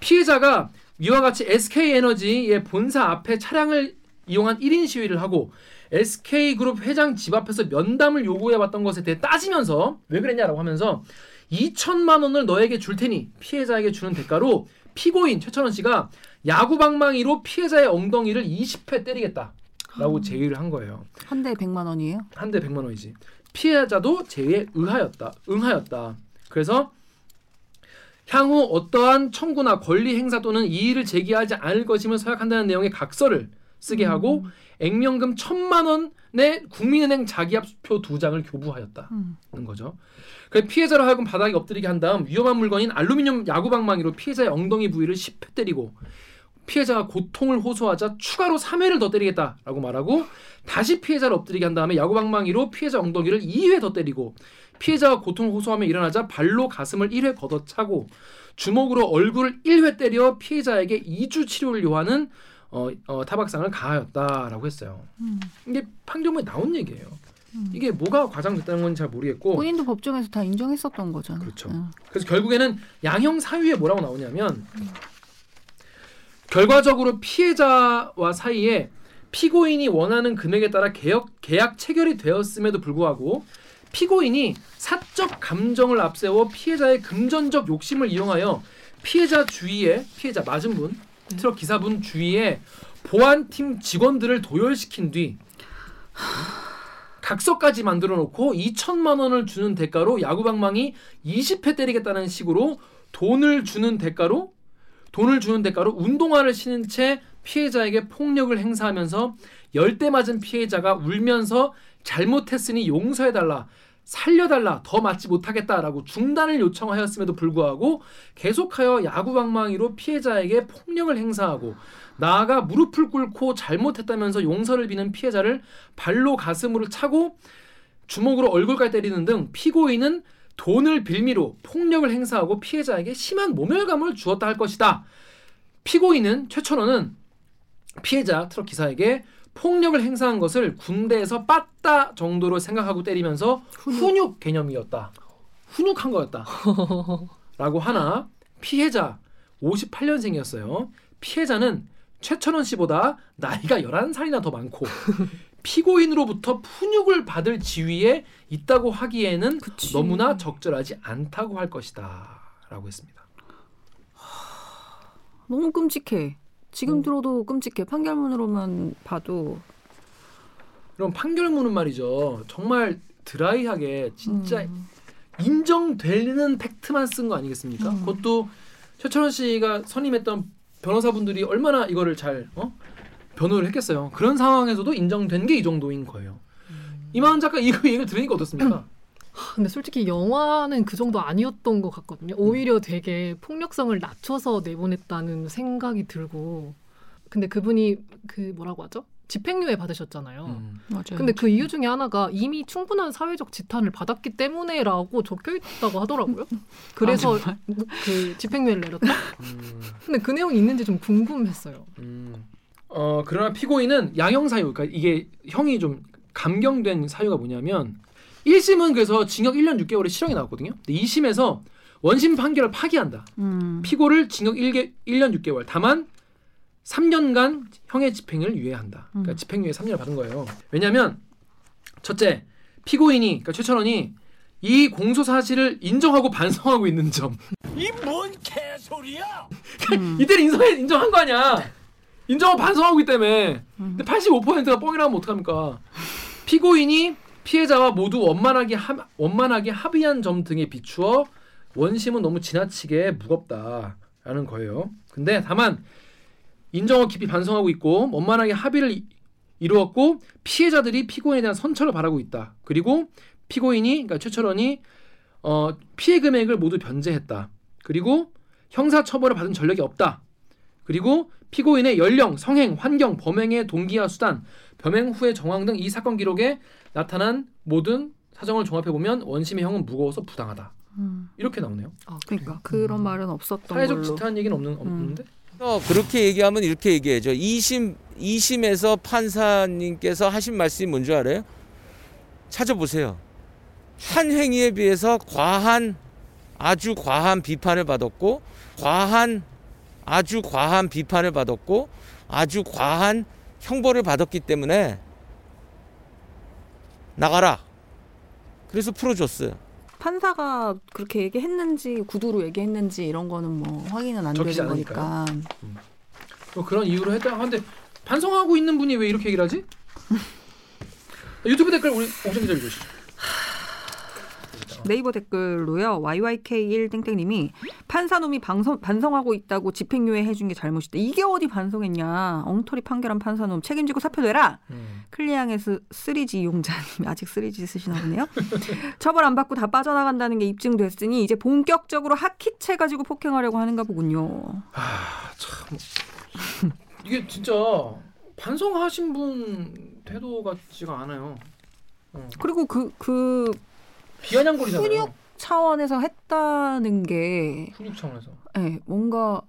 B: 피해자가 이와 같이 SK 에너지의 본사 앞에 차량을 이용한 1인 시위를 하고 SK그룹 회장 집 앞에서 면담을 요구해왔던 것에 대해 따지면서 왜 그랬냐라고 하면서 2천만 원을 너에게 줄 테니 피해자에게 주는 대가로 피고인 최철원 씨가 야구 방망이로 피해자의 엉덩이를 20회 때리겠다라고 제의를 한 거예요.
C: 한 대에 100만 원이에요?
B: 한 대 100만 원이지. 피해자도 제의에 의하였다. 응하였다. 그래서 향후 어떠한 청구나 권리 행사 또는 이의를 제기하지 않을 것임을 서약한다는 내용의 각서를 쓰게 하고 액면금 천만 원의 국민은행 자기압표 두 장을 교부하였다는
C: 음.
B: 거죠. 그 피해자로 하여금 바닥에 엎드리게 한 다음 위험한 물건인 알루미늄 야구방망이로 피해자의 엉덩이 부위를 10회 때리고 피해자가 고통을 호소하자 추가로 3회를 더 때리겠다라고 말하고 다시 피해자를 엎드리게 한 다음에 야구방망이로 피해자 엉덩이를 2회 더 때리고 피해자가 고통을 호소하며 일어나자 발로 가슴을 1회 걷어차고 주먹으로 얼굴을 1회 때려 피해자에게 2주 치료를 요하는 어, 어, 타박상을 가하였다라고 했어요.
C: 음.
B: 이게 판결문에 나온 얘기예요.
C: 음.
B: 이게 뭐가 과장됐다는 건지 잘 모르겠고
C: 본인도 법정에서 다 인정했었던 거잖아.
B: 그렇죠.
C: 응.
B: 그래서 결국에는 양형 사유에 뭐라고 나오냐면 결과적으로 피해자와 사이에 피고인이 원하는 금액에 따라 계약, 계약 체결이 되었음에도 불구하고 피고인이 사적 감정을 앞세워 피해자의 금전적 욕심을 이용하여 피해자 주위에 피해자 맞은 분 트럭 기사분 주위에 보안팀 직원들을 도열시킨 뒤 각서까지 만들어 놓고 2천만 원을 주는 대가로 야구방망이 20회 때리겠다는 식으로 돈을 주는 대가로 돈을 주는 대가로 운동화를 신은 채 피해자에게 폭력을 행사하면서 열대 맞은 피해자가 울면서 잘못했으니 용서해달라 살려달라 더 맞지 못하겠다라고 중단을 요청하였음에도 불구하고 계속하여 야구방망이로 피해자에게 폭력을 행사하고 나아가 무릎을 꿇고 잘못했다면서 용서를 비는 피해자를 발로 가슴으로 차고 주먹으로 얼굴까지 때리는 등 피고인은 돈을 빌미로 폭력을 행사하고 피해자에게 심한 모멸감을 주었다 할 것이다. 피고인은 최천원은 피해자 트럭 기사에게 폭력을 행사한 것을 군대에서 빠따 정도로 생각하고 때리면서 훈육 개념이었다. 훈육한 거였다. 라고 하나 피해자 58년생이었어요. 피해자는 최천원 씨보다 나이가 11살이나 더 많고 피고인으로부터 훈육을 받을 지위에 있다고 하기에는
C: 그치.
B: 너무나 적절하지 않다고 할 것이다. 라고 했습니다.
C: 너무 끔찍해. 지금
B: 음.
C: 들어도 끔찍해. 판결문으로만 봐도
B: 그럼 판결문은 말이죠. 정말 드라이하게 진짜
C: 음.
B: 인정되는 팩트만 쓴 거 아니겠습니까?
C: 음.
B: 그것도 최철원 씨가 선임했던 변호사분들이 얼마나 이거를 잘 어? 변호를 했겠어요. 그런 상황에서도 인정된 게 이 정도인 거예요.
C: 음.
B: 이만한 작가 이거 얘기를 들으니까 어떻습니까?
D: 근데 솔직히 영화는 그 정도 아니었던 것 같거든요. 오히려 되게 폭력성을 낮춰서 내보냈다는 생각이 들고. 근데 그분이 그 뭐라고 하죠? 집행유예 받으셨잖아요.
B: 음.
C: 맞아요.
D: 근데 그 이유 중에 하나가 이미 충분한 사회적 지탄을 받았기 때문에라고 적혀 있다고 하더라고요. 그래서 그 집행유예를 내렸다.
B: 음.
D: 근데 그 내용이 있는지 좀 궁금했어요.
B: 음. 어 그러나 피고인은 양형 사유, 그러니까 이게 형이 좀 감경된 사유가 뭐냐면 1심은 그래서 징역 1년 6개월의 실형이 나왔거든요. 근데 2심에서 원심 판결을 파기한다.
C: 음.
B: 피고를 징역 1개, 1년 6개월, 다만 3년간 형의 집행을 유예한다. 그러니까
C: 음.
B: 집행유예 3년을 받은 거예요. 왜냐하면 첫째, 피고인이 그러니까 최철원이 이 공소 사실을 인정하고 반성하고 있는 점.
H: 이 뭔 개소리야?
C: 음.
B: 이때는 인정해, 인정한 거 아니야. 인정하고 반성하고 있기 때문에.
C: 음.
B: 근데 85%가 뻥이라면 어떡합니까? 피고인이 피해자와 모두 원만하게 합, 원만하게 합의한 점 등에 비추어 원심은 너무 지나치게 무겁다라는 거예요. 근데 다만 인정하고 깊이 반성하고 있고 원만하게 합의를 이- 이루었고 피해자들이 피고인에 대한 선처를 바라고 있다. 그리고 피고인이 그러니까 최철원이 어, 피해 금액을 모두 변제했다. 그리고 형사 처벌을 받은 전력이 없다. 그리고 피고인의 연령, 성행, 환경, 범행의 동기와 수단, 범행 후의 정황 등 이 사건 기록에 나타난 모든 사정을 종합해 보면 원심의 형은 무거워서 부당하다.
C: 음.
B: 이렇게 나오네요.
D: 아,
C: 그러니까 그런 말은 없었던
B: 사회적. 지탄 얘기는 없는 없는데.
A: 어, 그렇게 얘기하면 이렇게 얘기해죠. 2심 2심에서 판사님께서 하신 말씀이 뭔지 알아요? 찾아보세요. 한 행위에 비해서 과한 아주 과한 비판을 받았고 과한 아주 과한 비판을 받았고 아주 과한 형벌을 받았기 때문에 나가라. 그래서 풀어줬어요.
C: 판사가 그렇게 얘기했는지 구두로 얘기했는지 이런 거는 뭐 확인은 안 되는 거니까.
B: 뭐 그런 이유로 했다. 근데 반성하고 있는 분이 왜 이렇게 얘기를 하지? 유튜브 댓글 우리 옥정 기자 읽으시죠.
C: 네이버 댓글로요. YYK1땡땡님이 판사놈이 방송, 반성하고 있다고 집행유예 해준 게 잘못이다. 이게 어디 반성했냐. 엉터리 판결한 판사놈 책임지고 사표 내라.
B: 음.
C: 클리앙에서 3G 이용자님 아직 3G 쓰시나 보네요. 처벌 안 받고 다 빠져나간다는 게 입증됐으니 이제 본격적으로 하키채 가지고 폭행하려고 하는가 보군요.
B: 아, 참 이게 진짜 반성하신 분 태도 같지가 않아요. 어.
C: 그리고 그, 그
B: 비아냥거리잖아요.
C: 훈육 차원에서 했다는 게
B: 훈육 차원에서.
C: 예, 뭔가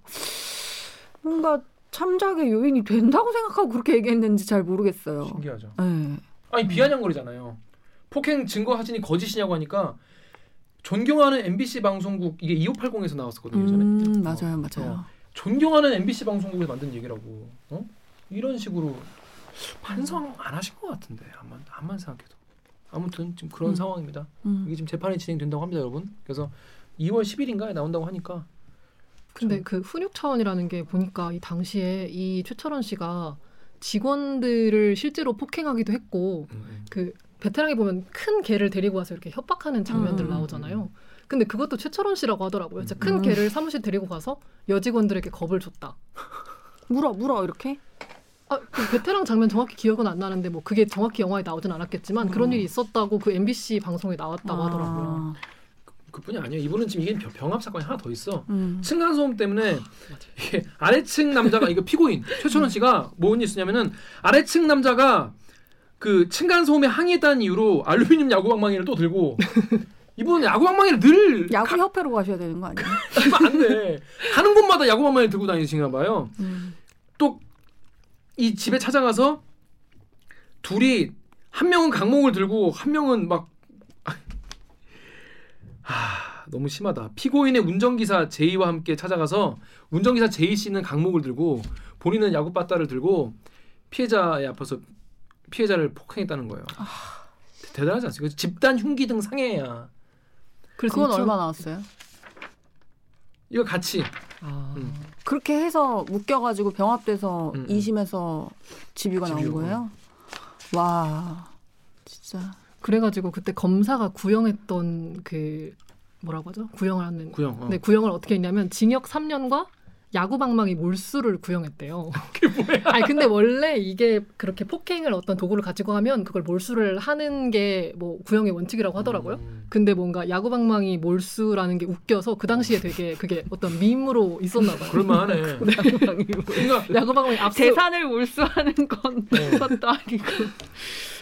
C: 뭔가 참작의 요인이 된다고 생각하고 그렇게 얘기했는지 잘 모르겠어요.
B: 신기하죠.
C: 예.
B: 아니 비아냥거리잖아요. 폭행 증거 사진이 거짓이냐고 하니까 존경하는 MBC 방송국 이게 2580에서 나왔었거든요 예전에.
C: 음, 맞아요, 맞아요.
B: 어. 존경하는 MBC 방송국에서 만든 얘기라고. 어? 이런 식으로 반성 안 하신 것 같은데 암만 암만 생각해도. 아무튼 지금 그런
C: 음.
B: 상황입니다.
C: 음.
B: 이게 지금 재판이 진행된다고 합니다, 여러분. 그래서 2월 10일인가에 나온다고 하니까
D: 근데 그 훈육 차원이라는 게 보니까 이 당시에 이 최철원 씨가 직원들을 실제로 폭행하기도 했고
B: 음,
D: 그 베테랑에 보면 큰 개를 데리고 와서 이렇게 협박하는 장면들
C: 음.
D: 나오잖아요. 근데 그것도 최철원 씨라고 하더라고요. 진짜 큰
C: 음.
D: 개를 사무실 데리고 가서 여직원들에게 겁을 줬다.
C: 물어 물어 이렇게.
D: 아, 그 베테랑 장면 정확히 기억은 안 나는데 뭐 그게 정확히 영화에 나오진 않았겠지만 그런
C: 음.
D: 일이 있었다고 그 MBC 방송에 나왔다고 하더라고요.
C: 아,
B: 그뿐이 아니에요. 이분은 지금 이게 병- 병합 사건이 하나 더 있어.
C: 음.
B: 층간 소음 때문에 이게 아래층 남자가 이거 피고인 최철원 씨가 뭔 일이 있었냐면은 아래층 남자가 그 층간 소음에 항의했다는 이유로 알루미늄 야구 방망이를 또 들고 이분은 야구 방망이를 늘
C: 야구 협회로 가 셔야 되는 거 아니에요?
B: 안 돼. 가는 곳마다 야구 방망이 들고 다니시나 봐요.
C: 음.
B: 또 이 집에 찾아가서 둘이 한 명은 강목을 들고 한 명은 막 아, 너무 심하다. 피고인의 운전기사 제이와 함께 찾아가서 운전기사 제이 씨는 강목을 들고 본인은 야구 빠따를 들고 피해자의 앞에서 피해자를 폭행했다는 거예요. 대단하지 않습니까? 집단 흉기 등 상해야
D: 그래서
C: 그건 얼마 나왔어요?
B: 이거 같이
D: 아,
B: 음.
C: 그렇게 해서 묶여가지고 병합돼서
B: 음, 음.
C: 2심에서 집유가 나온 거예요? 와, 진짜.
D: 그래가지고 그때 검사가 구형했던 그 뭐라고 하죠? 구형을 하는
B: 구형. 어.
D: 네, 구형을 어떻게 했냐면 징역 3년과 야구 방망이 몰수를 구형했대요. 그게 뭐야? 아니 근데 원래 이게 그렇게 폭행을 어떤 도구를 가지고 하면 그걸 몰수를 하는 게 뭐 구형의 원칙이라고 하더라고요.
B: 음.
D: 근데 뭔가 야구 방망이 몰수라는 게 웃겨서 그 당시에 되게 그게 어떤 밈으로 있었나 봐요.
B: 그럴만하네. 그러니까
D: 야구 방망이 앞서
C: 재산을 몰수하는 건
B: 네.
C: 것도 아니고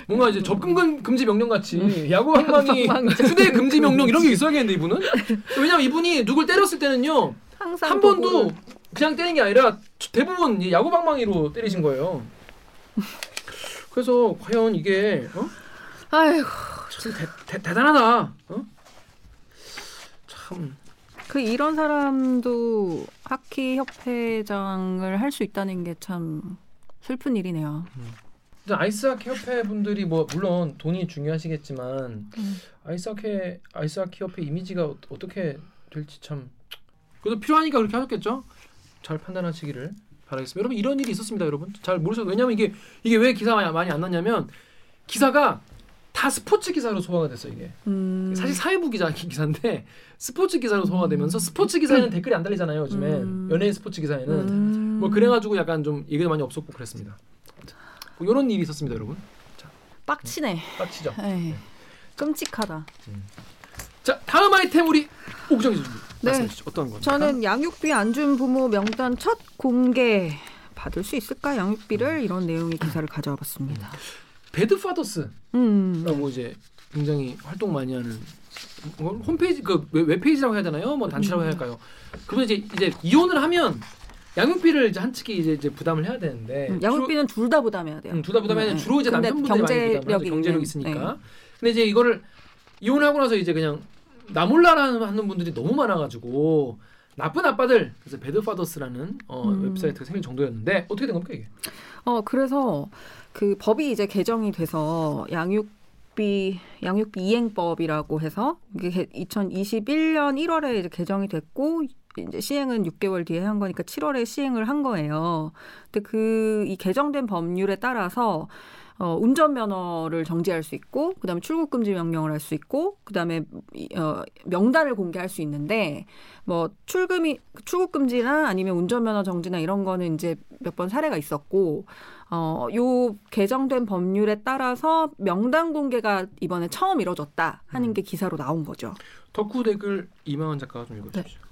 B: 뭔가 이제 접근 금- 금지 명령 같이 야구 방망이. 휴대 금지 명령 이런 게 있어야겠는데 이분은 왜냐면 이분이 누굴 때렸을 때는요
C: 항상
B: 한 번도 그냥 때린 게 아니라 대부분 이 야구 방망이로 때리신 거예요. 그래서 과연 이게 어?
C: 아이고
B: 참 대, 대, 대 단하다. 어? 참
C: 그 이런 사람도 하키 협회장을 할 수 있다는 게 참 슬픈 일이네요.
B: 진짜 아이스하키 협회 분들이 뭐 물론 돈이 중요하시겠지만
C: 음.
B: 아이스하키 아이스하키 협회 이미지가 어, 어떻게 될지 참 그래도 필요하니까 그렇게 하셨겠죠. 잘 판단하시기를 바라겠습니다. 여러분 이런 일이 있었습니다, 여러분. 잘 모르셔도 왜냐면 이게 이게 왜 기사가 많이- 안 났냐면 기사가 다 스포츠 기사로 소화가 됐어 이게.
C: 음.
B: 사실 사회부 기자 기사인데 스포츠 기사로 소화가 되면서 스포츠 기사에는 댓글이 안 달리잖아요 요즘에
C: 음.
B: 연예인 스포츠 기사에는
C: 음.
B: 뭐 그래가지고 약간 좀 얘기도 많이 없었고 그랬습니다. 뭐 이런 일이 있었습니다, 여러분.
C: 빡치네.
B: 빡치죠.
C: 에이, 끔찍하다.
B: 자 다음 아이템 우리 옥정희 좀
C: 네.
B: 말씀해 주시죠. 어떤 겁니까?
C: 저는 양육비 안 준 부모 명단 첫 공개 받을 수 있을까 양육비를 이런 내용의 기사를 가져와 봤습니다.
B: 배드 파더스라고
C: 음.
B: 이제 굉장히 활동 많이 하는 뭐 홈페이지 그 웹- 웹페이지라고 해야 되나요? 뭐 단체라고 해야 할까요? 그분 이제 이제 이혼을 하면 양육비를 이제 한 측이 이제, 이제 부담을 해야 되는데
C: 음, 양육비는 둘 다 부담해야 돼요.
B: 음, 둘다 부담해야
C: 음,
B: 주로 이제 남편분들이 많이 부담하죠.
C: 경제력이
B: 있으니까.
C: 네.
B: 근데 이제 이거를 이혼하고 나서 이제 그냥 나 몰라라는 하는 분들이 너무 많아가지고 나쁜 아빠들 그래서 배드파더스라는 어,
C: 음.
B: 웹사이트가 생길 정도였는데 어떻게 된 겁니까 이게?
C: 어 그래서 그 법이 이제 개정이 돼서 양육비 양육비 이행법이라고 해서 이게 2021년 1월에 이제 개정이 됐고 이제 시행은 6개월 뒤에 한 거니까 7월에 시행을 한 거예요. 근데 그 이 개정된 법률에 따라서 어, 운전면허를 정지할 수 있고, 그 다음에 출국 금지 명령을 할 수 있고, 그 다음에 어, 명단을 공개할 수 있는데, 뭐 출금이 출국 금지나 아니면 운전면허 정지나 이런 거는 이제 몇 번 사례가 있었고, 어, 요 개정된 법률에 따라서 명단 공개가 이번에 처음 이뤄졌다 하는
B: 음.
C: 게 기사로 나온 거죠.
B: 덕후 댓글 이만원 작가가 좀 읽어주십시오.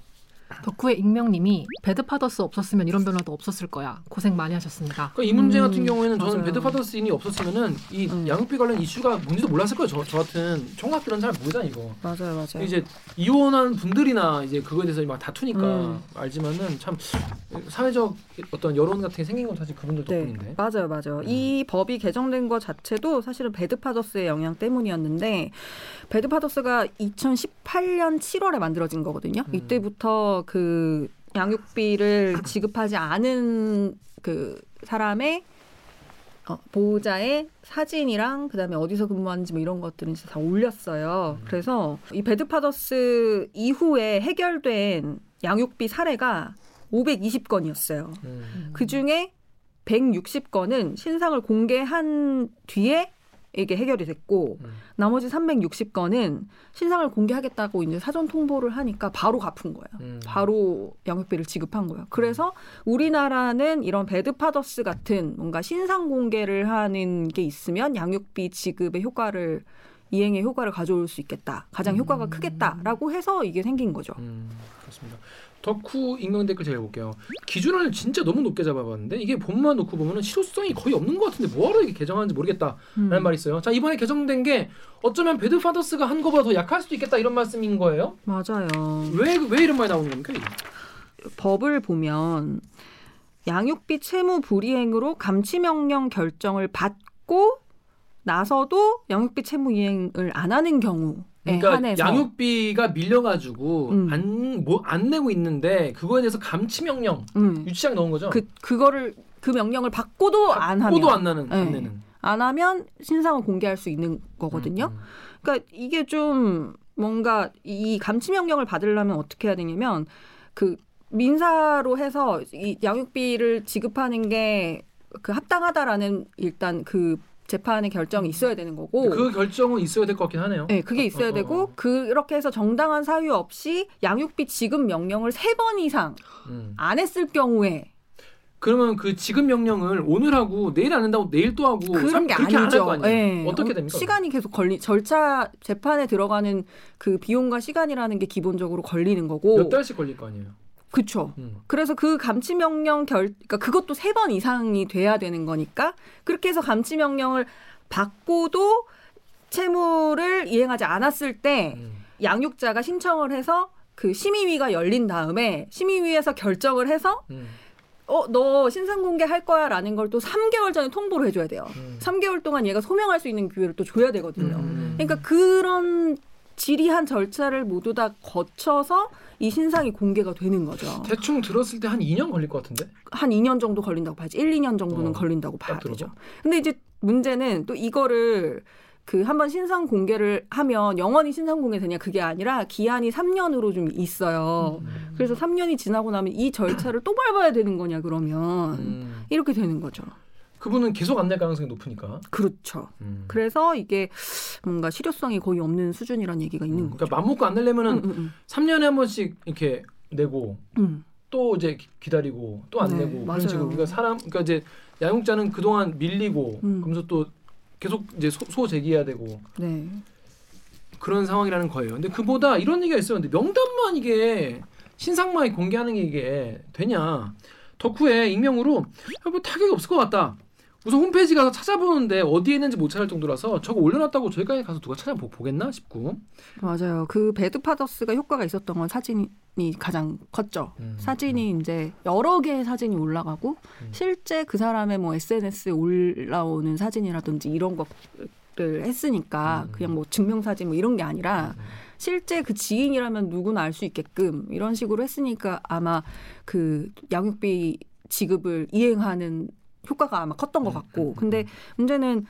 D: 덕후의 익명님이 배드파더스 없었으면 이런 변화도 없었을 거야. 고생 많이 하셨습니다.
B: 그러니까 이 문제
C: 음,
B: 같은 경우에는 저는
C: 맞아요.
B: 배드파더스인이 없었으면은 이
C: 음.
B: 양육비 관련 이슈가 뭔지도 몰랐을 거예요. 저, 저 같은 총각들은 잘 모르잖아 이거.
C: 맞아요, 맞아요.
B: 이제 이혼한 분들이나 이제 그거에 대해서 막 다투니까
C: 음.
B: 알지만은 참 사회적 어떤 여론 같은 게 생긴 건 사실 그분들
C: 네,
B: 덕분인데.
C: 맞아요, 맞아요.
B: 음.
C: 이 법이 개정된 것 자체도 사실은 배드파더스의 영향 때문이었는데 배드파더스가 2018년 7월에 만들어진 거거든요.
B: 음.
C: 이때부터 그 양육비를 지급하지 않은 그 사람의 어, 보호자의 사진이랑 그다음에 어디서 근무하는지 뭐 이런 것들은 다 올렸어요.
B: 음.
C: 그래서 이 배드파더스 이후에 해결된 양육비 사례가 520건이었어요.
B: 음.
C: 그 중에 160건은 신상을 공개한 뒤에 이게 해결이 됐고
B: 음.
C: 나머지 360건은 신상을 공개하겠다고 이제 사전 통보를 하니까 바로 갚은 거예요.
B: 음.
C: 바로 양육비를 지급한 거예요. 그래서 우리나라는 이런 배드파더스 같은 뭔가 신상 공개를 하는 게 있으면 양육비 지급의 효과를 이행의 효과를 가져올 수 있겠다. 가장 효과가 크겠다라고 해서 이게 생긴 거죠.
B: 음, 그렇습니다. 덕후 익명 댓글 제가 볼게요. 기준을 진짜 너무 높게 잡아봤는데 이게 본만 놓고 보면은 실효성이 거의 없는 것 같은데 뭐하러 이게 개정하는지 모르겠다라는
C: 음.
B: 말이 있어요. 자 이번에 개정된 게 어쩌면 배드 파더스가 한 거보다 더 약할 수도 있겠다 이런 말씀인 거예요.
C: 맞아요.
B: 왜 왜 이런 말이 나오는 겁니까?
C: 법을 보면 양육비 채무 불이행으로 감치 명령 결정을 받고 나서도 양육비 채무 이행을 안 하는 경우에
B: 그러니까
C: 한해서
B: 양육비가 밀려가지고
C: 음.
B: 안 뭐 안 내고 있는데 그거에 대해서 감치 명령
C: 음,
B: 유치장 넣은 거죠.
C: 그 그거를 그 명령을 받고도 안 하면
B: 꼬도 안 나는 안
C: 네.
B: 내는
C: 안 하면 신상을 공개할 수 있는 거거든요.
B: 음, 음.
C: 그러니까 이게 좀 뭔가 이 감치 명령을 받으려면 어떻게 해야 되냐면 그 민사로 해서 이 양육비를 지급하는 게 그 합당하다라는 일단 그 재판의 결정이 있어야 되는 거고.
B: 그 결정은 있어야 될 것 같긴 하네요.
C: 네, 그게 있어야
B: 어, 어,
C: 되고
B: 어.
C: 그렇게 해서 정당한 사유 없이 양육비 지급 명령을 세 번 이상
B: 음.
C: 안 했을 경우에
B: 그러면 그 지급 명령을 오늘 하고 내일 안 한다고 내일 또 하고
C: 그런
B: 삼-
C: 게 아니죠. 예.
B: 어떻게
C: 어,
B: 됩니까?
C: 시간이 계속 걸리 절차 재판에 들어가는 그 비용과 시간이라는 게 기본적으로 걸리는 거고.
B: 몇 달씩 걸릴 거 아니에요.
C: 그쵸.
B: 음.
C: 그래서 그 감치 명령 결, 그러니까 그것도 세 번 이상이 돼야 되는 거니까 그렇게 해서 감치 명령을 받고도 채무를 이행하지 않았을 때
B: 음.
C: 양육자가 신청을 해서 그 심의위가 열린 다음에 심의위에서 결정을 해서
B: 음.
C: 어 너 신상 공개할 거야 라는 걸 또 3개월 전에 통보를 해줘야 돼요.
B: 음.
C: 3개월 동안 얘가 소명할 수 있는 기회를 또 줘야 되거든요.
B: 음.
C: 그러니까 그런 지리한 절차를 모두 다 거쳐서 이 신상이 공개가 되는 거죠.
B: 대충 들었을 때 한 2년 걸릴 것 같은데.
C: 한 2년 정도 걸린다고 봐야지. 1, 2년 정도는
B: 어,
C: 걸린다고 봐야? 되죠. 근데 이제 문제는 또 이거를 그 한번 신상 공개를 하면 영원히 신상 공개되냐 그게 아니라 기한이 3년으로 좀 있어요.
B: 음.
C: 그래서 3년이 지나고 나면 이 절차를 또 밟아야 되는 거냐 그러면
B: 음.
C: 이렇게 되는 거죠.
B: 그분은 계속 안 낼 가능성이 높으니까.
C: 그렇죠.
B: 음.
C: 그래서 이게 뭔가 실효성이 거의 없는 수준이라는 얘기가 있는 거죠.
B: 그러니까 맘 먹고 안 내려면은
C: 음, 음,
B: 3년에 한 번씩 이렇게 내고
C: 음.
B: 또 이제 기- 기다리고 또안
C: 네,
B: 내고
C: 맞아요.
B: 그런 식으로 그러니까 사람 그러니까 이제 양육자는 그동안 밀리고
C: 음.
B: 그러면서 또 계속 이제 소, 소 제기해야 되고
C: 네.
B: 그런 상황이라는 거예요. 근데 그보다 이런 얘기가 있어요. 근데 명단만 이게 신상만 공개하는 게 이게 되냐? 덕후에 익명으로 야, 뭐 타격이 없을 것 같다. 우선 홈페이지 가서 찾아보는데 어디에 있는지 못 찾을 정도라서 저거 올려놨다고 저기까지 가서 누가 찾아보겠나 싶고.
C: 맞아요. 그 배드 파더스가 효과가 있었던 건 사진이 가장 컸죠.
B: 음,
C: 사진이 이제 여러 개의 사진이 올라가고
B: 음.
C: 실제 그 사람의 뭐 SNS에 올라오는 사진이라든지 이런 것들 했으니까
B: 음.
C: 그냥 뭐 증명사진 뭐 이런 게 아니라
B: 음.
C: 실제 그 지인이라면 누구나 알 수 있게끔 이런 식으로 했으니까 아마 그 양육비 지급을 이행하는 효과가 아마 컸던 것
B: 음,
C: 같고
B: 음,
C: 근데 문제는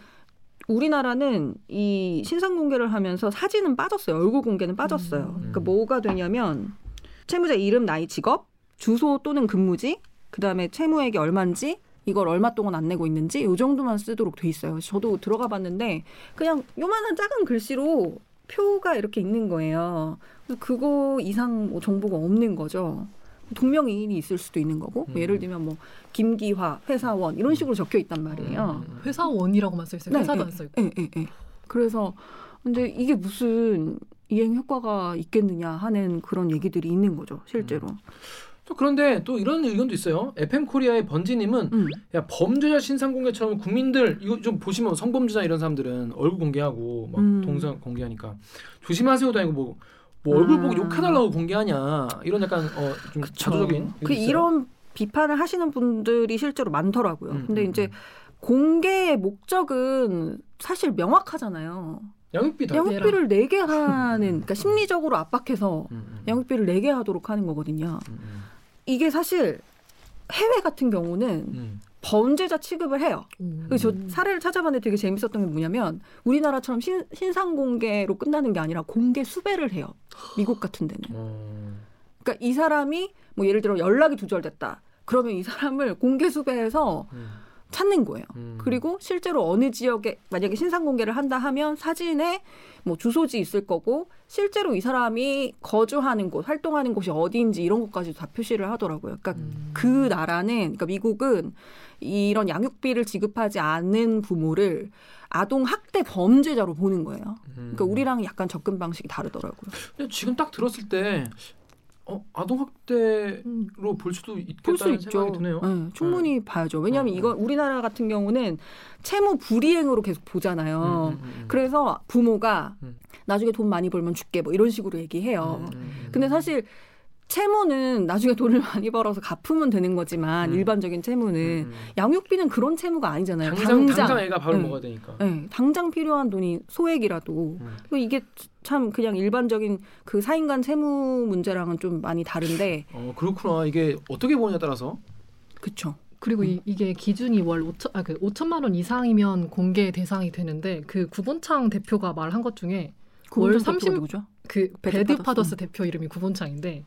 C: 우리나라는 이 신상 공개를 하면서 사진은 빠졌어요. 얼굴 공개는 빠졌어요. 그러니까 뭐가 되냐면 채무자 이름, 나이, 직업, 주소 또는 근무지, 그다음에 채무액이 얼마인지 이걸 얼마 동안 안 내고 있는지 요 정도만 쓰도록 돼 있어요. 저도 들어가 봤는데 그냥 요만한 작은 글씨로 표가 이렇게 있는 거예요. 그래서 그거 이상 뭐 정보가 없는 거죠. 동명이인이 있을 수도 있는 거고 뭐
B: 음.
C: 예를 들면 뭐 김기화 회사원 이런 식으로 적혀 있단 말이에요.
B: 음.
D: 회사원이라고만 써 있어요.
C: 네,
D: 회사도
C: 네.
D: 안써 있고.
C: 예, 예, 예. 그래서 근데 이게 무슨 이행 효과가 있겠느냐 하는 그런 얘기들이 있는 거죠, 실제로.
B: 또 그런데 또 이런 의견도 있어요. FM 코리아의 번지님은
C: 음.
B: 야 범죄자 신상 공개처럼 국민들 이거 좀 보시면 성범죄자 이런 사람들은 얼굴 공개하고 막
C: 음.
B: 동상 공개하니까 조심하세요도 아니고 뭐, 뭐 얼굴
C: 아.
B: 보고 욕해달라고 공개하냐 이런 약간 어, 좀 자조적인
C: 그. 이런 비판을 하시는 분들이 실제로 많더라고요.
B: 음,
C: 근데
B: 음,
C: 이제
B: 음.
C: 공개의 목적은 사실 명확하잖아요.
B: 양육비 다
C: 양육비를 내게 하는, 그러니까 심리적으로 압박해서
B: 음, 음,
C: 양육비를 내게 하도록 하는 거거든요.
B: 음, 음,
C: 이게 사실 해외 같은 경우는
B: 음.
C: 범죄자 취급을 해요.
D: 음.
C: 그래서 저 사례를 찾아봤는데 되게 재밌었던 게 뭐냐면 우리나라처럼 신, 신상 공개로 끝나는 게 아니라 공개 수배를 해요. 미국 같은 데는.
B: 어,
C: 그러니까 이 사람이 뭐 예를 들어 연락이 두절됐다. 그러면 이 사람을 공개 수배해서
B: 음,
C: 찾는 거예요.
B: 음.
C: 그리고 실제로 어느 지역에 만약에 신상 공개를 한다 하면 사진에 뭐 주소지 있을 거고 실제로 이 사람이 거주하는 곳, 활동하는 곳이 어디인지 이런 것까지 다 표시를 하더라고요. 그러니까
B: 음.
C: 그 나라는 그러니까 미국은 이런 양육비를 지급하지 않는 부모를 아동 학대 범죄자로 보는 거예요.
B: 음.
C: 그러니까 우리랑 약간 접근 방식이 다르더라고요.
B: 근데 지금 딱 들었을 때 어, 아동 학대로
C: 음.
B: 볼 수도 있겠다는
C: 있죠.
B: 생각이 드네요.
C: 네, 충분히 봐야죠. 왜냐하면
B: 음,
C: 이건 우리나라 같은 경우는 채무 불이행으로 계속 보잖아요.
B: 음, 음, 음.
C: 그래서 부모가
B: 음.
C: 나중에 돈 많이 벌면 줄게 뭐 이런 식으로 얘기해요.
B: 음, 음,
C: 근데 사실 채무는 나중에 돈을 많이 벌어서 갚으면 되는 거지만
B: 음.
C: 일반적인 채무는
B: 음, 음.
C: 양육비는 그런 채무가 아니잖아요.
B: 당장 당장 애가 밥을
C: 네.
B: 먹어야 되니까.
C: 네, 당장 필요한 돈이 소액이라도
B: 음.
C: 이게 참 그냥 일반적인 그 사인간 채무 문제랑은 좀 많이 다른데
B: 어 그렇구나. 이게 어떻게 보느냐에 따라서.
C: 그쵸.
D: 그리고 이, 이게 기준이 월 5천 아, 그 5천만 원 이상이면 공개 대상이 되는데 그 구본창 대표가 말한 것 중에 월월30
C: 30... 누구죠?
D: 그
C: 배드. 파더스
D: 대표 이름이 구본창인데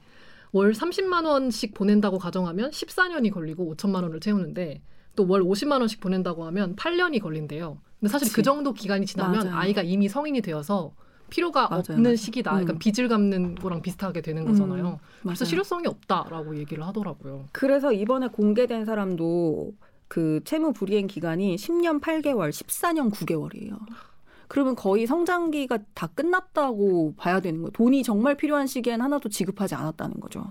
D: 월 30만 원씩 보낸다고 가정하면 14년이 걸리고 5천만 원을 채우는데 또 월 50만 원씩 보낸다고 하면 8년이 걸린대요. 근데 사실
C: 그치.
D: 그 정도 기간이 지나면
C: 맞아요.
D: 아이가 이미 성인이 되어서 필요가
C: 맞아요,
D: 없는
C: 맞아요.
D: 시기다.
C: 음.
D: 약간 빚을 갚는 거랑 비슷하게 되는
C: 음,
D: 거잖아요. 그래서
C: 맞아요.
D: 실효성이 없다라고 얘기를 하더라고요.
C: 그래서 이번에 공개된 사람도 그 채무 불이행 기간이 10년 8개월, 14년 9개월이에요. 그러면 거의 성장기가 다 끝났다고 봐야 되는 거예요. 돈이 정말 필요한 시기엔 하나도 지급하지 않았다는 거죠.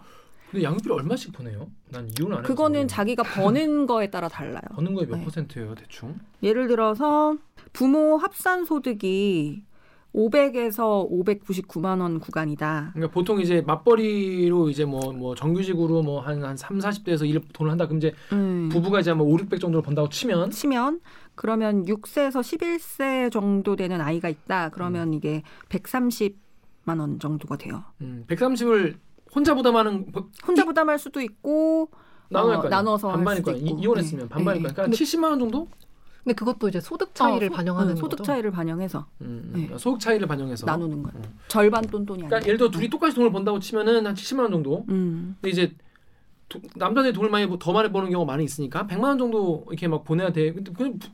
B: 근데 양육비를 얼마씩 보내요? 난 이혼 안 해서
C: 그거는. 자기가 버는 거에 따라 달라요.
B: 버는 거에 몇
C: 네.
B: 퍼센트예요, 대충?
C: 예를 들어서 부모 합산 소득이 500에서 599만 원 구간이다.
B: 그러니까 보통 이제 맞벌이로 이제 뭐뭐 정규직으로 뭐 한 한 3, 40대에서 일 돈을 한다. 그럼 이제
C: 음.
B: 부부가 이제 뭐 5, 600 정도를 번다고 치면
C: 치면 그러면 6세에서 11세 정도 되는 아이가 있다. 그러면 이게 130만 원 정도가 돼요.
B: 음, 130을 혼자 부담하는 버-
C: 혼자 부담할 수도 있고 어,
B: 할 거야.
C: 나눠서 할
B: 반반일
C: 수도
B: 거야.
C: 있고.
B: 이- 이혼했으면
C: 네.
B: 반반일
C: 네.
B: 거야. 그러니까 70만 원 정도?
D: 근데 그것도 이제 소득 차이를
C: 어, 소-
D: 반영하는
C: 응, 소득
D: 거죠.
C: 차이를 반영해서
B: 음,
C: 네.
B: 음. 소득 차이를 반영해서
C: 나누는 거예요.
B: 음.
C: 절반 똔똔이 아니라.
B: 그러니까 예를 들어 둘이 똑같이 돈을 번다고 치면은 한 70만 원 정도.
C: 음.
B: 근데 이제 도- 남자들이 돈을 많이 버- 더 많이 버는 경우가 많이 있으니까 100만 원 정도 이렇게 막 보내야 돼. 근데 그냥 부-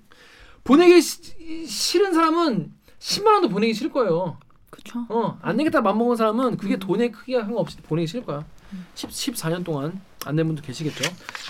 B: 보내기 시- 싫은 사람은 10만 원도 보내기 싫을 거예요.
C: 그렇죠.
B: 어, 안 내겠다 맘 먹은 사람은 그게
C: 음.
B: 돈의 크기가 상관없이 보내기 싫을 거야. 10, 14년 동안 안 된 분도 계시겠죠.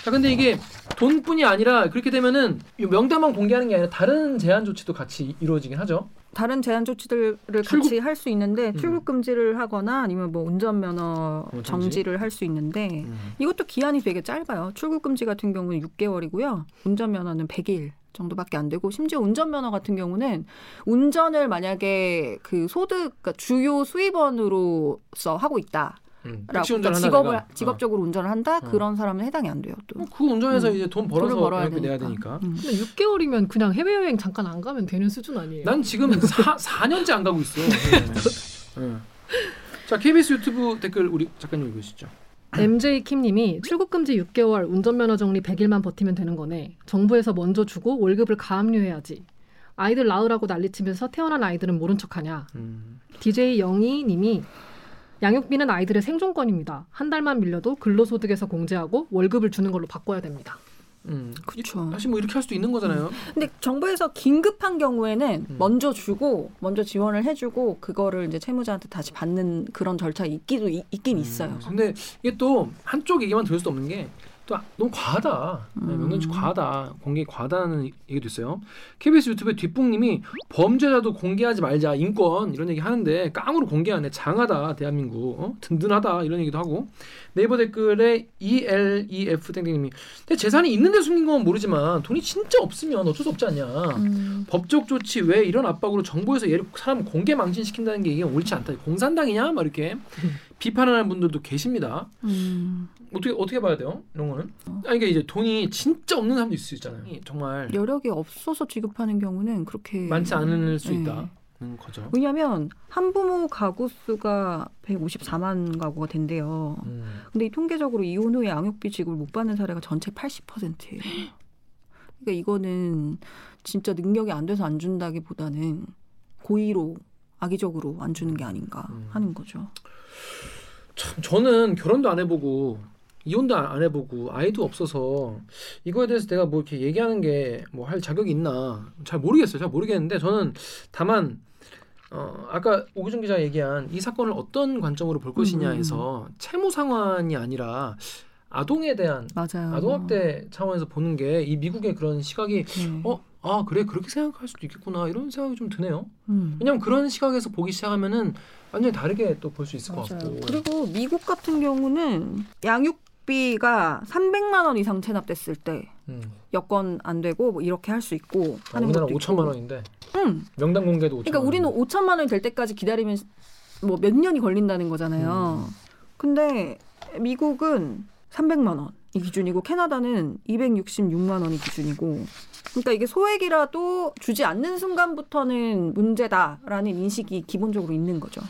B: 자, 근데 이게 돈뿐이 아니라 그렇게 되면은 이 명단만 공개하는 게 아니라 다른 제한 조치도 같이 이루어지긴 하죠.
C: 다른 제한 조치들을
B: 출국-
C: 같이 할 수 있는데
B: 음.
C: 출국 금지를 하거나 아니면 뭐 운전면허
B: 정지?
C: 정지 를 할 수 있는데 이것도 기한이 되게 짧아요. 출국 금지 같은 경우는 6개월이고요. 운전면허는 100일 정도밖에 안 되고 심지어 운전면허 같은 경우는 운전을 만약에 그 소득 그러니까 주요 수입원으로서 하고 있다.
B: 음.
C: 라고
B: 택시 운전을
C: 그러니까
B: 한다,
C: 직업을
B: 내가.
C: 직업적으로 운전을 한다.
B: 어.
C: 그런 사람은 해당이 안 돼요. 또.
B: 어, 그 운전해서
C: 음.
B: 이제 돈 벌어서
C: 벌어야
B: 이렇게 내야
C: 되니까.
B: 되니까.
C: 음.
D: 근데 6개월이면 그냥 해외 여행 잠깐 안 가면 되는 수준 아니에요?
B: 난 지금 4, 4년째 안 가고 있어. 네. 자 KBS 유튜브 댓글 우리 작가님 읽으시죠.
D: MJ 킴님이 출국 금지 6개월 운전면허 정리 100일만 버티면 되는 거네. 정부에서 먼저 주고 월급을 가압류해야지. 아이들 낳으라고 난리치면서 태어난 아이들은 모른 척하냐.
B: 음.
D: DJ 영희님이 양육비는 아이들의 생존권입니다. 한 달만 밀려도 근로소득에서 공제하고 월급을 주는 걸로 바꿔야 됩니다.
B: 음.
C: 그쵸.
B: 사실 뭐 이렇게 할 수도 있는 거잖아요.
C: 근데 정부에서 긴급한 경우에는
B: 음.
C: 먼저 주고 먼저 지원을 해주고 그거를 이제 채무자한테 다시 받는 그런 절차 있기도 있, 긴 있어요.
B: 음. 근데 이게 또 한쪽 얘기만 들을 수도 없는 게 또 너무 과하다. 네,
C: 음.
B: 명단치 과하다. 공개 과하다는 얘기도 있어요. KBS 유튜브에 뒷북님이 범죄자도 공개하지 말자 인권 이런 얘기 하는데 깡으로 공개하네 장하다 대한민국 어? 든든하다 이런 얘기도 하고 네이버 댓글에 ELEF 땡땡님이 내 재산이 있는데 숨긴 건 모르지만 돈이 진짜 없으면 어쩔 수 없지 않냐.
C: 음.
B: 법적 조치 왜 이런 압박으로 정부에서 얘를 사람 공개 망신시킨다는 게 이게 옳지 않다. 공산당이냐? 막 이렇게 비판하는 분들도 계십니다.
C: 음.
B: 어떻게 어떻게 봐야 돼요? 이런 거는? 아니 그러니까 이제 돈이 진짜 없는 사람도 있을 수 있잖아요. 정말
C: 여력이 없어서 지급하는 경우는 그렇게
B: 많지 않을 수
C: 네.
B: 있다는 거죠.
C: 왜냐하면 한부모 가구 수가 154만 가구가 된대요.
B: 음.
C: 근데 이 통계적으로 이혼 후에 양육비 지급을 못 받는 사례가 전체 80%예요. 그러니까 이거는 진짜 능력이 안 돼서 안 준다기보다는 고의로 악의적으로 안 주는 게 아닌가
B: 음.
C: 하는 거죠.
B: 참 저는 결혼도 안 해보고 이혼도 안 해보고 아이도 없어서 이거에 대해서 내가 뭐 이렇게 얘기하는 게 뭐 할 자격이 있나 잘 모르겠어요. 잘 모르겠는데 저는 다만 어 아까 오기준 기자 가 얘기한 이 사건을 어떤 관점으로 볼 것이냐에서 채무 상환이 아니라 아동에 대한. 아동학대 차원에서 보는 게 이 미국의 그런 시각이
C: 네.
B: 어 아 그래 그렇게 생각할 수도 있겠구나 이런 생각이 좀 드네요.
C: 음.
B: 왜냐하면 그런 시각에서 보기 시작하면은 완전히 다르게 또 볼 수 있을 것
C: 맞아요.
B: 같고.
C: 그리고 미국 같은 경우는 양육비가 300만 원 이상 체납됐을 때
B: 음.
C: 여건 안 되고 뭐 이렇게 할 수 있고
B: 아,
C: 하는
B: 우리나라
C: 것도
B: 5천만
C: 있고.
B: 원인데
C: 응.
B: 명단 공개도 5천만
C: 그러니까 우리는 5천만 원이 될 때까지 기다리면 뭐 몇 년이 걸린다는 거잖아요.
B: 음.
C: 근데 미국은 300만 원 이 기준이고 캐나다는 266만 원이 기준이고 그러니까 이게 소액이라도 주지 않는 순간부터는 문제다라는 인식이 기본적으로 있는 거죠.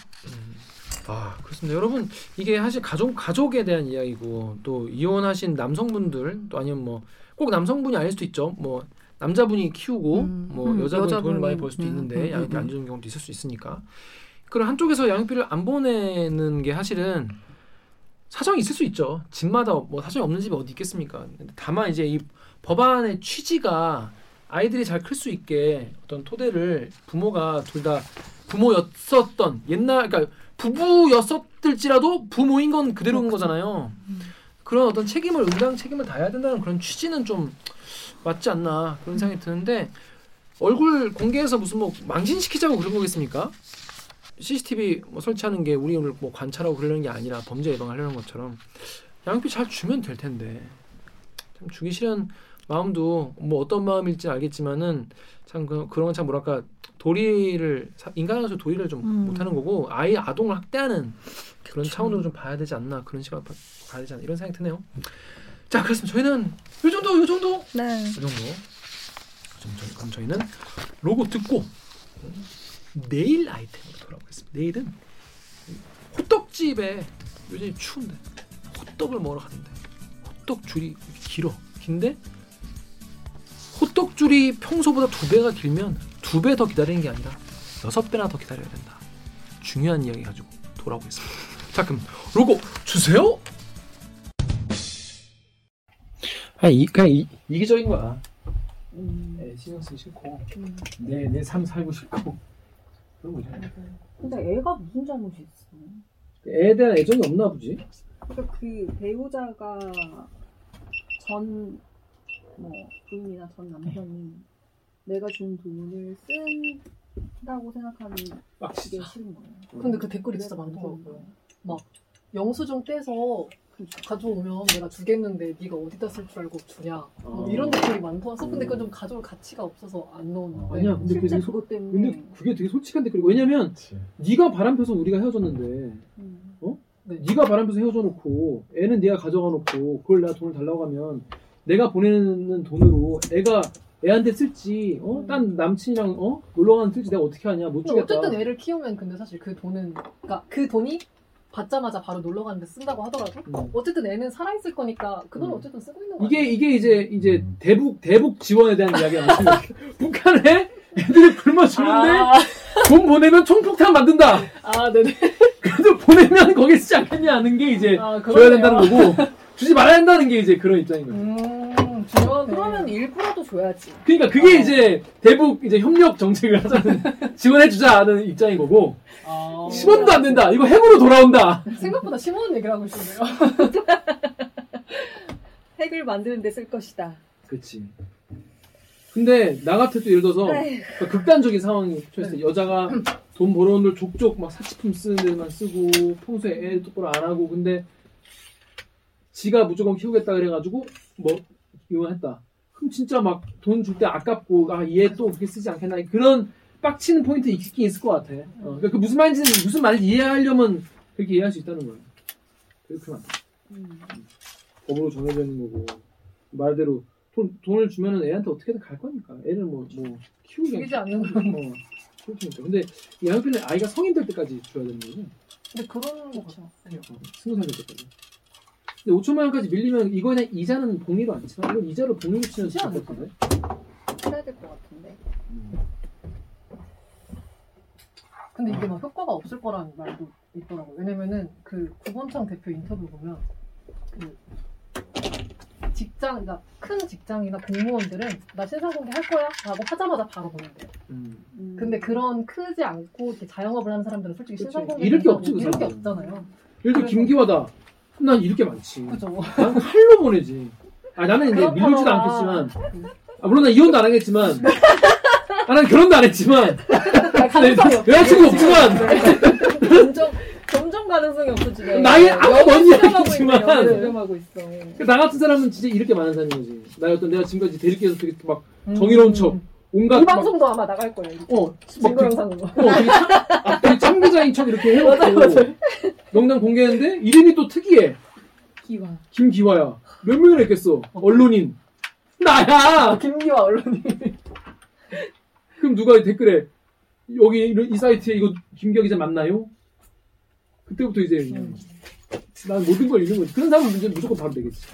B: 아 그렇습니다. 여러분 이게 사실 가족 가족에 대한 이야기고 또 이혼하신 남성분들 또 아니면 뭐 꼭 남성분이 아닐 수도 있죠. 뭐 남자분이 키우고
C: 음,
B: 뭐
C: 음,
B: 여자분이 돈을
C: 여자분이,
B: 많이 벌 수도
C: 음,
B: 있는데
C: 음,
B: 양육비
C: 음,
B: 안 주는 경우도 있을 수 있으니까. 그럼 한쪽에서 양육비를 안 보내는 게 사실은 사정이 있을 수 있죠 집마다 뭐 사정이 없는 집이 어디 있겠습니까 다만 이제 이 법안의 취지가 아이들이 잘 클 수 있게 어떤 토대를 부모가 둘 다 부모였었던 옛날 그러니까 부부였었을지라도 부모인 건 그대로인 거잖아요. 그런 어떤 책임을 응당 책임을 다해야 된다는 그런 취지는 좀 맞지 않나 그런 생각이 드는데 얼굴 공개해서 무슨 뭐 망신시키자고 그런 거겠습니까? CCTV 뭐 설치하는 게 우리를 뭐 관찰하고 그러는 게 아니라 범죄 예방하려는 것처럼 양육비 잘 주면 될 텐데 참 주기 싫은 마음도 뭐 어떤 마음일지 알겠지만은 참 그, 그런 건 참 뭐랄까 도리를 사- 인간으로서 도리를 좀
C: 음.
B: 못하는 거고 아이 아동을 학대하는 그런 차원으로 좀 봐야 되지 않나 그런 시각 봐- 봐야 되지 않나 이런 생각이 드네요. 자 그렇습니다. 저희는 요 정도 요 정도
C: 네.
B: 이 정도. 그럼 저희는 로고 듣고 네일 아이템으로 돌아오겠습니다. 내일은 호떡집에 요즘 추운데 호떡을 먹으러 갔는데 호떡 줄이 길어 긴데 호떡 줄이 평소보다 두 배가 길면 두 배 더 기다리는 게 아니라 여섯 배나 더 기다려야 된다. 중요한 이야기 가지고 돌아오겠습니다. 자 그럼 로고 주세요. 아, 이, 그냥 이, 이기적인 거야. 애 신경 쓰기 싫고 내내 삶 살고 싶고 그런 거죠.
C: 근데 애가 무슨 잘못이 있어?
B: 애에 대한 애정이 없나 보지.
C: 그러니까 그 배우자가 전 뭐 부인이나 전 남편이 내가 준 돈을 쓴다고 생각하는 게. 싫은 거예요.
D: 근데 그 댓글이 진짜 많더라고요. 막 영수증 떼서 가져오면 내가 주겠는데 네가 어디다 쓸 줄 알고 주냐 뭐
B: 어.
D: 이런 댓글이 많더라서 근데 그건 좀 가져올 가치가 없어서 안 넣었는데
B: 아니야, 근데 그게 되게, 소,
C: 그것 때문에
B: 근데 그게 되게 솔직한 댓글이고 왜냐면 네가 바람 펴서 우리가 헤어졌는데
C: 음.
D: 네.
B: 네가 바람 펴서 헤어져 놓고 애는 네가 가져가 놓고 그걸 내가 돈을 달라고 하면 내가 보내는 돈으로 애가 애한테 쓸지 어?
D: 음.
B: 딴 남친이랑 어? 놀러 가는 쓸지 내가 어떻게 하냐 못
D: 근데
B: 주겠다.
D: 어쨌든 애를 키우면 근데 사실 그 돈은 그러니까 그 돈이 받자마자 바로 놀러 가는데 쓴다고 하더라도
B: 음.
D: 어쨌든 애는 살아있을 거니까 그건
B: 음.
D: 어쨌든 쓰고 있는 거야
B: 이게 이게 이제 이제 대북 대북 지원에 대한 이야기가 많습니다. 북한에 애들이 굶어 죽는데
D: 아,
B: 돈 보내면 총폭탄 만든다.
D: 아 네네
B: 그래도 보내면 거기 쓰지 않겠냐 하는 게 이제
D: 아,
B: 줘야. 된다는 거고 주지 말아야 한다는 게 이제 그런 입장인 거예요.
D: 음 중요하네
C: 그러면 일부라도 줘야지.
B: 그러니까 그게
D: 어.
B: 이제 대북 이제 협력 정책을 하자는 지원해 주자는 입장인 거고
D: 아,
B: 10원도 안 된다. 이거 핵으로 돌아온다.
D: 생각보다 심오한 얘기를 하고 있었네요
C: 핵을 만드는 데 쓸 것이다.
B: 그렇지. 근데 나 같아도 예를 들어서
C: 에휴.
B: 그러니까 극단적인 상황이 처했을 때 여자가 돈 벌어온 걸 족족 막 사치품 쓰는 데만 쓰고 평소에 애 똑바로 안 하고 근데 지가 무조건 키우겠다 그래가지고 뭐 이혼했다. 그럼 진짜 막 돈 줄 때 아깝고 아 얘 또 그렇게 쓰지 않겠나 그런 빡치는 포인트 있긴 있을 것 같아. 어, 그러니까 그 무슨 말인지 무슨 말인지 이해하려면 그렇게 이해할 수 있다는 거야. 그렇게 돼.
C: 음.
B: 법으로 정해져 있는 거고 말대로 돈, 돈을 주면은 애한테 어떻게든 갈 거니까 애를 뭐, 뭐 키우기
D: 죽이지 않는
B: 뭐 그럴 테니까 근데 이 양육비는 아이가 성인 될 때까지 줘야 되는 거죠
D: 근데 그런 거 같아요
B: 어, 스무 살 될 때까지 근데 5천만 원까지 밀리면 이거 그냥 이자는 봉리로 안 치나? 이건 이자로 봉리로 치는
D: 치지
B: 것
D: 않을까?
B: 같은데
C: 해야 될 것 같은데.
D: 근데 이게 막 효과가 없을 거라는 말도 있더라고요. 왜냐면은 그 구본창 대표 인터뷰 보면 그 직장, 그러니까 큰 직장이나 공무원들은 나 신상 공개 할 거야 라고 하자마자 바로 보낸대요.
B: 음.
C: 음.
D: 근데 그런 크지 않고 이렇게 자영업을 하는 사람들은 솔직히
B: 그치.
D: 신상 공개
B: 잃을 게 없지, 그
D: 잃을 게
B: 사람들은.
D: 없잖아요.
B: 예를 들어
D: 그래서-
B: 김기화다 난 잃을 게 많지
D: 그죠?
B: 난 칼로 보내지 아 나는 이제. 밀리지도 않겠지만 아, 물론 난 이혼도 안 하겠지만 아, 난 결혼도 안 했지만
D: 가능성이 없죠.
B: 여자친구 없지만
C: 점점 점점 가능성이 없어지네.
B: 나의 아무 먼 이야기지만.
C: 있어.
B: 나 같은 사람은 진짜 잃을 게 많은 사람인 거지. 나 어떤 내가 지금까지 대리께서 되게 막
D: 음.
B: 정의로운 척, 온갖
D: 이
B: 막,
D: 방송도 아마 나갈 거예요.
B: 어, 막
D: 증거
B: 그,
D: 영상으로.
B: 어, 되게 참, 아, 참교자인 척 이렇게 해놓고
D: 맞아, 맞아.
B: 명단 공개했는데 이름이 또 특이해.
C: 기와.
B: 김기화야. 몇 명이나 했겠어. 언론인. 나야.
D: 김기화 언론이.
B: 그럼 누가 댓글에 여기 이 사이트에 이거 김기화 기자 맞나요? 그때부터 이제 그냥 난 모든 걸 잃는 거지. 그런 사람은 이제 무조건 바로 되겠지.